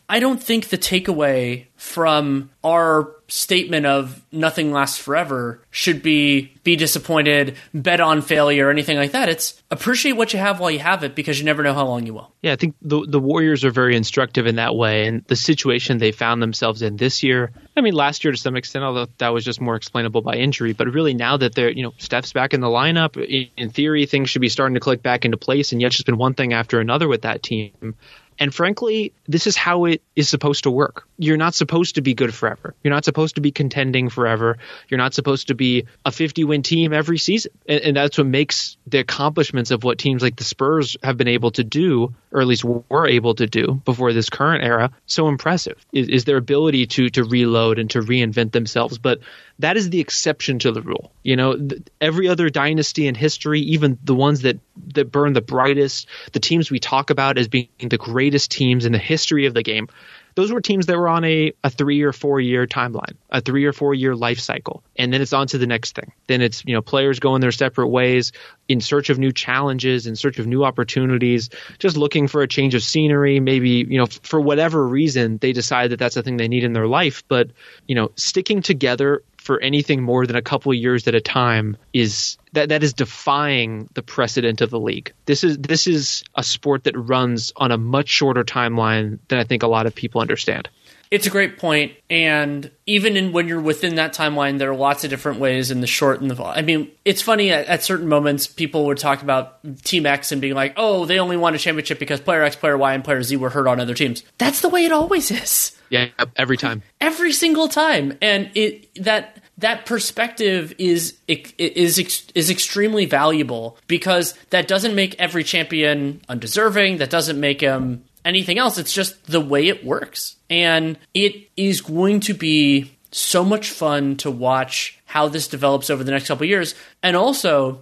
I don't think the takeaway from our statement of nothing lasts forever should be be disappointed, bet on failure, or anything like that. It's appreciate what you have while you have it because you never know how long you will. Yeah, I think the the Warriors are very instructive in that way, and the situation they found themselves in this year. I mean, last year to some extent, although that was just more explainable by injury. But really, now that they're you know Steph's back in the lineup, in theory, things should be starting to click back into place. And yet, just been one thing after another with that team. And frankly, this is how it is supposed to work. You're not supposed to be good forever. You're not supposed to be contending forever. You're not supposed to be a 50 win team every season. And, and, that's what makes the accomplishments of what teams like the Spurs have been able to do, or at least were able to do before this current era, so impressive. Is, is their ability to to reload and to reinvent themselves. But that is the exception to the rule. You know, th- every other dynasty in history, even the ones that that burn the brightest, the teams we talk about as being the greatest teams in the history of the game, those were teams that were on a, a three or four year timeline, a three or four year life cycle. And then it's on to the next thing. Then it's, you know, players going their separate ways in search of new challenges, in search of new opportunities, just looking for a change of scenery. Maybe, you know, for whatever reason, they decide that that's the thing they need in their life. But, you know, sticking together for anything more than a couple years at a time is that that is defying the precedent of the league. This is this is a sport that runs on a much shorter timeline than I think a lot of people understand. It's a great point, and even in when you're within that timeline, there are lots of different ways in the short and the. I mean, it's funny at, at certain moments people would talk about Team X and being like, "Oh, they only won a championship because player X, player Y, and player Z were hurt on other teams." That's the way it always is. Yeah, every time. Every single time, and it that that perspective is is is extremely valuable because that doesn't make every champion undeserving. That doesn't make him anything else. It's just the way it works. And it is going to be so much fun to watch how this develops over the next couple years. And also,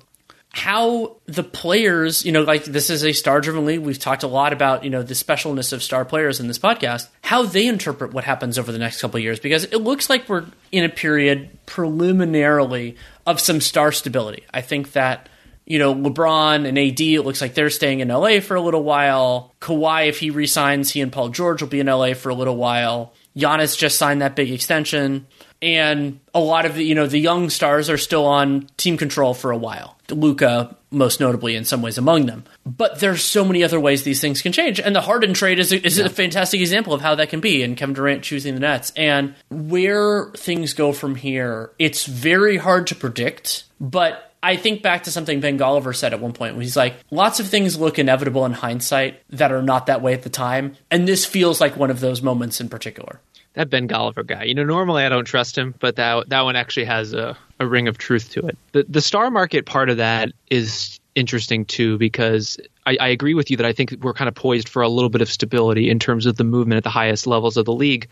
how the players, you know, like this is a star driven league. We've talked a lot about, you know, the specialness of star players in this podcast, how they interpret what happens over the next couple years, because it looks like we're in a period preliminarily of some star stability. I think that you know, LeBron and AD, it looks like they're staying in LA for a little while. Kawhi, if he resigns, he and Paul George will be in LA for a little while. Giannis just signed that big extension. And a lot of the, you know, the young stars are still on team control for a while. Luka, most notably, in some ways among them. But there's so many other ways these things can change. And the Harden trade is, a, is yeah. a fantastic example of how that can be, and Kevin Durant choosing the Nets. And where things go from here, it's very hard to predict, but I think back to something Ben Golliver said at one point when he's like, lots of things look inevitable in hindsight that are not that way at the time. And this feels like one of those moments in particular. That Ben Golliver guy. You know, normally I don't trust him, but that that one actually has a, a ring of truth to it. The the star market part of that is interesting too because I, I, agree with you that I think we're kind of poised for a little bit of stability in terms of the movement at the highest levels of the league.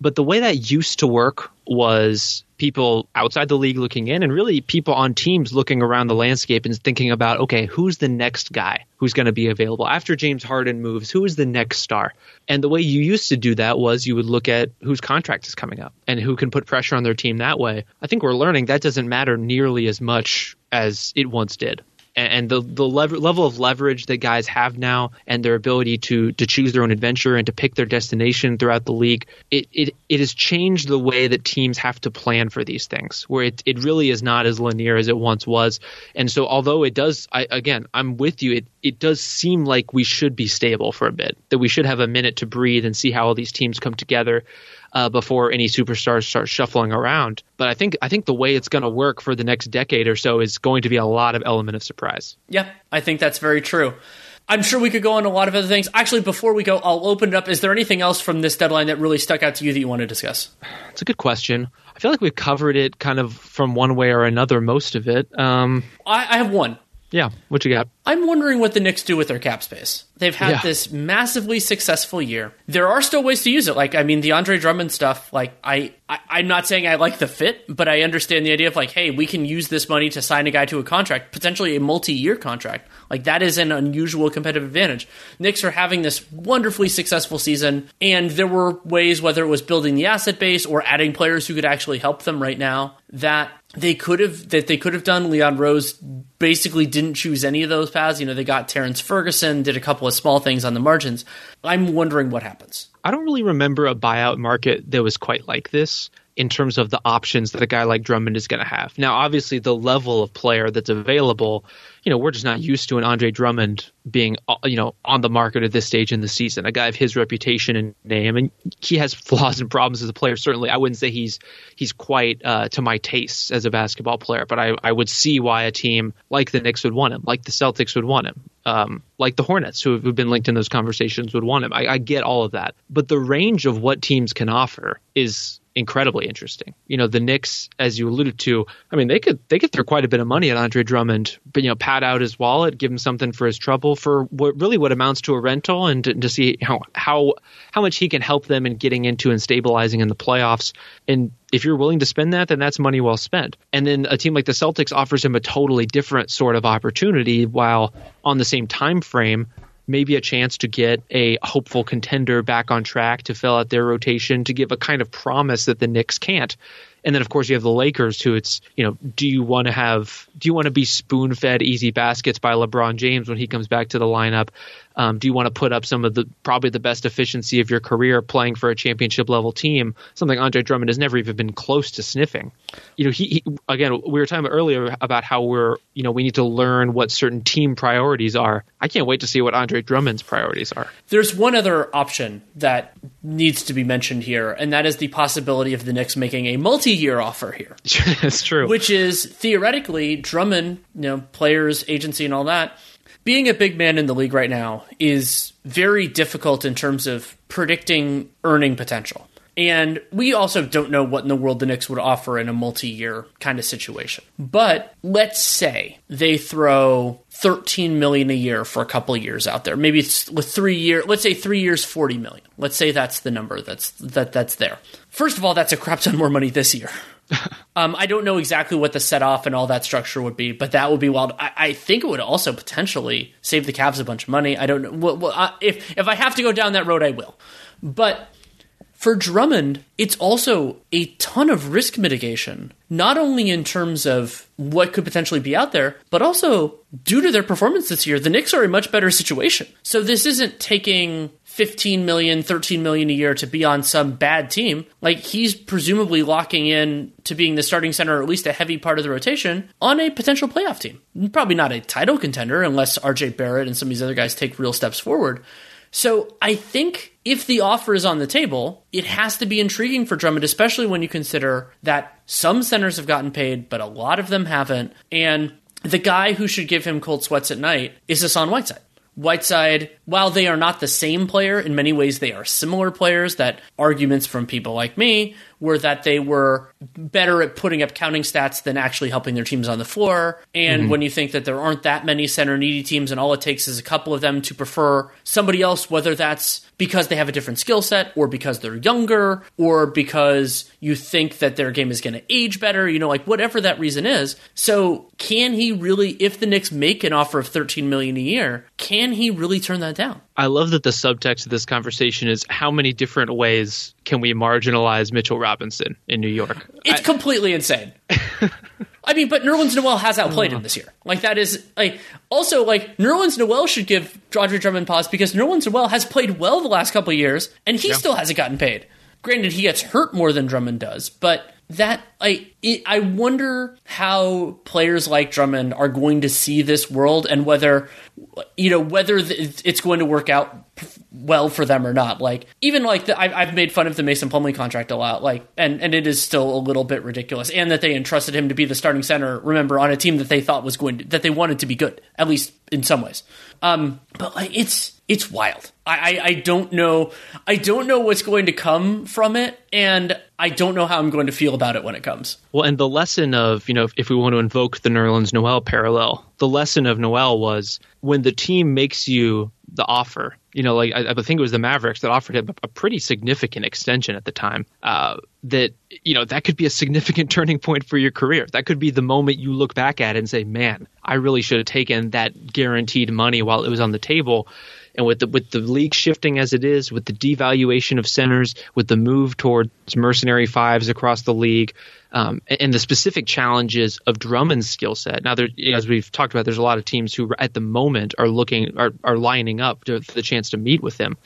But the way that used to work was people outside the league looking in and really people on teams looking around the landscape and thinking about, okay, who's the next guy who's going to be available after James Harden moves? Who is the next star? And the way you used to do that was you would look at whose contract is coming up and who can put pressure on their team that way. I think we're learning that doesn't matter nearly as much as it once did and the the lever, level of leverage that guys have now and their ability to to choose their own adventure and to pick their destination throughout the league it it, it has changed the way that teams have to plan for these things where it, it really is not as linear as it once was. And so although it does I, again I'm with you it it does seem like we should be stable for a bit that we should have a minute to breathe and see how all these teams come together uh, before any superstars start shuffling around. But I think I think the way it's going to work for the next decade or so is going to be a lot of element of surprise. Yeah, I think that's very true. I'm sure we could go on a lot of other things. Actually, before we go, I'll open it up. Is there anything else from this deadline that really stuck out to you that you want to discuss? It's a good question. I feel like we've covered it kind of from one way or another, most of it. Um, I, I have one. Yeah, what you got? I'm wondering what the Knicks do with their cap space. They've had yeah. this massively successful year. There are still ways to use it. Like, I mean, the Andre Drummond stuff. Like, I, I am not saying I like the fit, but I understand the idea of like, hey, we can use this money to sign a guy to a contract, potentially a multi-year contract. Like, that is an unusual competitive advantage. Knicks are having this wonderfully successful season, and there were ways, whether it was building the asset base or adding players who could actually help them right now, that they could have that they could have done. Leon Rose basically didn't choose any of those paths. You know, they got Terrence Ferguson, did a couple of small things on the margins. I'm wondering what happens. I don't really remember a buyout market that was quite like this in terms of the options that a guy like Drummond is going to have. Now, obviously, the level of player that's available you know, we're just not used to an Andre Drummond being, uh, you know, on the market at this stage in the season. A guy of his reputation and name, and he has flaws and problems as a player. Certainly, I wouldn't say he's he's quite uh, to my tastes as a basketball player, but I, I would see why a team like the Knicks would want him, like the Celtics would want him, um, like the Hornets, who have been linked in those conversations, would want him. I, I get all of that, but the range of what teams can offer is incredibly interesting. You know, the Knicks, as you alluded to, I mean, they could they could throw quite a bit of money at Andre Drummond, but you know, pad out his wallet, give him something for his trouble for what really what amounts to a rental, and to, to see how how how much he can help them in getting into and stabilizing in the playoffs. And if you're willing to spend that, then that's money well spent. And then a team like the Celtics offers him a totally different sort of opportunity, while on the same time frame maybe a chance to get a hopeful contender back on track to fill out their rotation to give a kind of promise that the Knicks can't. And then of course you have the Lakers who it's, you know, do you want to have do you want to be spoon fed easy baskets by LeBron James when he comes back to the lineup? Um, do you want to put up some of the probably the best efficiency of your career playing for a championship level team? Something Andre Drummond has never even been close to sniffing. You know, he, he again we were talking earlier about how we're you know we need to learn what certain team priorities are. I can't wait to see what Andre Drummond's priorities are. There's one other option that needs to be mentioned here, and that is the possibility of the Knicks making a multi-year offer here. That's true. Which is theoretically Drummond, you know, players, agency, and all that being a big man in the league right now is very difficult in terms of predicting earning potential. And we also don't know what in the world the Knicks would offer in a multi-year kind of situation. But let's say they throw 13 million a year for a couple years out there. Maybe it's with 3 year, let's say 3 years 40 million. Let's say that's the number that's that that's there. First of all, that's a crap ton more money this year. Um, I don't know exactly what the set off and all that structure would be, but that would be wild. I, I think it would also potentially save the Cavs a bunch of money. I don't know. Well, well, uh, if if I have to go down that road, I will. But for Drummond, it's also a ton of risk mitigation, not only in terms of what could potentially be out there, but also due to their performance this year, the Knicks are in a much better situation. So this isn't taking 15 million, 13 million a year to be on some bad team. Like he's presumably locking in to being the starting center, or at least a heavy part of the rotation, on a potential playoff team. Probably not a title contender unless RJ Barrett and some of these other guys take real steps forward. So I think if the offer is on the table, it has to be intriguing for Drummond, especially when you consider that some centers have gotten paid, but a lot of them haven't. And the guy who should give him cold sweats at night is Hassan Whiteside. Whiteside, while they are not the same player, in many ways they are similar players. That arguments from people like me were that they were better at putting up counting stats than actually helping their teams on the floor. And mm-hmm. when you think that there aren't that many center needy teams and all it takes is a couple of them to prefer somebody else, whether that's because they have a different skill set or because they're younger or because you think that their game is going to age better, you know, like whatever that reason is. So, can he really if the Knicks make an offer of 13 million a year, can he really turn that down? I love that the subtext of this conversation is how many different ways can we marginalize Mitchell Robinson in New York? It's I, completely insane. I mean, but Nerlens Noel has outplayed him this year. Like that is like also like Nerlens Noel should give Andre Drummond pause because Nerlens Noel has played well the last couple years and he yeah. still hasn't gotten paid. Granted, he gets hurt more than Drummond does, but that I it, I wonder how players like Drummond are going to see this world and whether you know whether it's going to work out well for them or not. Like even like the, I've, I've made fun of the Mason Plumlee contract a lot. Like and and it is still a little bit ridiculous. And that they entrusted him to be the starting center. Remember on a team that they thought was going to, that they wanted to be good at least in some ways. Um, but like it's it's wild. I, I, I don't know. I don't know what's going to come from it, and I don't know how I'm going to feel about it when it comes. Well, and the lesson of you know, if, we want to invoke the Nerlens Noel parallel, the lesson of Noel was when the team makes you the offer. You know, like I, I think it was the Mavericks that offered him a, a pretty significant extension at the time. Uh, that you know that could be a significant turning point for your career. That could be the moment you look back at and say, "Man, I really should have taken that guaranteed money while it was on the table." And with the with the league shifting as it is, with the devaluation of centers, with the move towards mercenary fives across the league, um, and the specific challenges of Drummond's skill set. Now, there, as we've talked about, there's a lot of teams who at the moment are looking are are lining up to, for the chance to meet with him.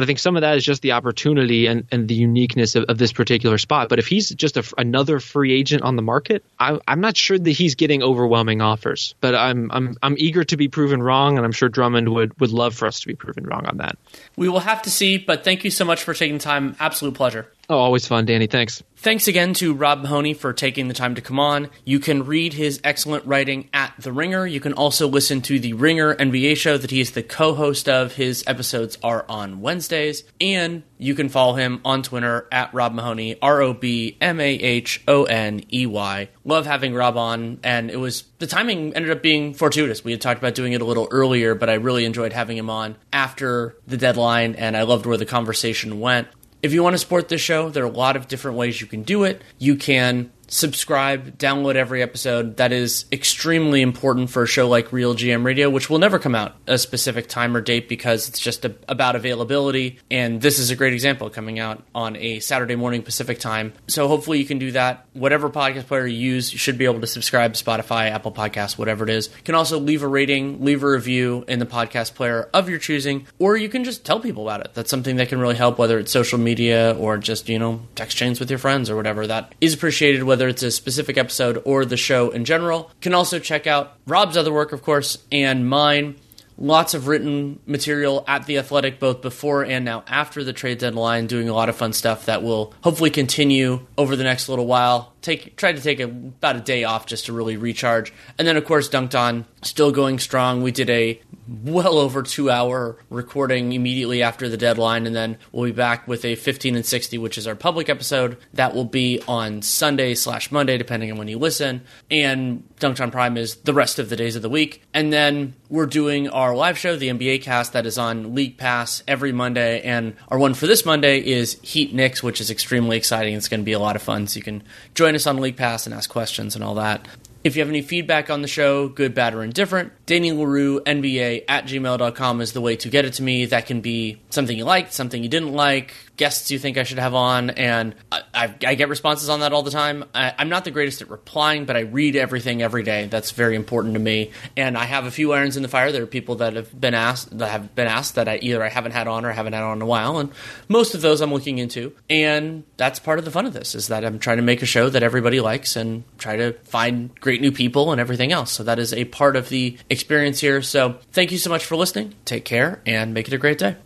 But I think some of that is just the opportunity and, and the uniqueness of, of this particular spot. But if he's just a, another free agent on the market, I, am not sure that he's getting overwhelming offers. But I'm I'm I'm eager to be proven wrong, and I'm sure Drummond would would love for us to be proven wrong on that. We will have to see. But thank you so much for taking time. Absolute pleasure. Oh, always fun, Danny. Thanks. Thanks again to Rob Mahoney for taking the time to come on. You can read his excellent writing at The Ringer. You can also listen to The Ringer NBA show that he is the co host of. His episodes are on Wednesdays. And you can follow him on Twitter at Rob Mahoney, R O B M A H O N E Y. Love having Rob on, and it was the timing ended up being fortuitous. We had talked about doing it a little earlier, but I really enjoyed having him on after the deadline, and I loved where the conversation went. If you want to support this show, there are a lot of different ways you can do it. You can subscribe, download every episode. That is extremely important for a show like RealGM Radio, which will never come out a specific time or date because it's just a, about availability. And this is a great example coming out on a Saturday morning Pacific time. So hopefully you can do that. Whatever podcast player you use, you should be able to subscribe Spotify, Apple Podcasts, whatever it is. You can also leave a rating, leave a review in the podcast player of your choosing, or you can just tell people about it. That's something that can really help, whether it's social media or just, you know, text chains with your friends or whatever. That is appreciated, whether it's a specific episode or the show in general. You can also check out Rob's other work, of course, and mine lots of written material at the athletic both before and now after the trade deadline doing a lot of fun stuff that will hopefully continue over the next little while take try to take a, about a day off just to really recharge. And then of course Dunc'd On still going strong. We did a well over two hour recording immediately after the deadline. And then we'll be back with a 15 and 60 which is our public episode. That will be on sunday slash monday depending on when you listen. And Dunc'd On prime is the rest of the days of the week. And then we're doing our live show the nba cast that is on league pass every monday. And our one for this monday is heat Knicks, which is extremely exciting. It's going to be a lot of fun. So you can join us on league pass and ask questions and all that. If you have any feedback on the show, good, bad, or indifferent, Danny Leroux, NBA at gmail.com is the way to get it to me. That can be something you liked, something you didn't like, guests you think I should have on, and I, I, I get responses on that all the time. I, am not the greatest at replying, but I read everything every day. That's very important to me. And I have a few irons in the fire. There are people that have been asked that have been asked that I either I haven't had on or haven't had on in a while, and most of those I'm looking into. And that's part of the fun of this is that I'm trying to make a show that everybody likes and try to find great new people and everything else. So that is a part of the experience here. So thank you so much for listening. Take care and make it a great day.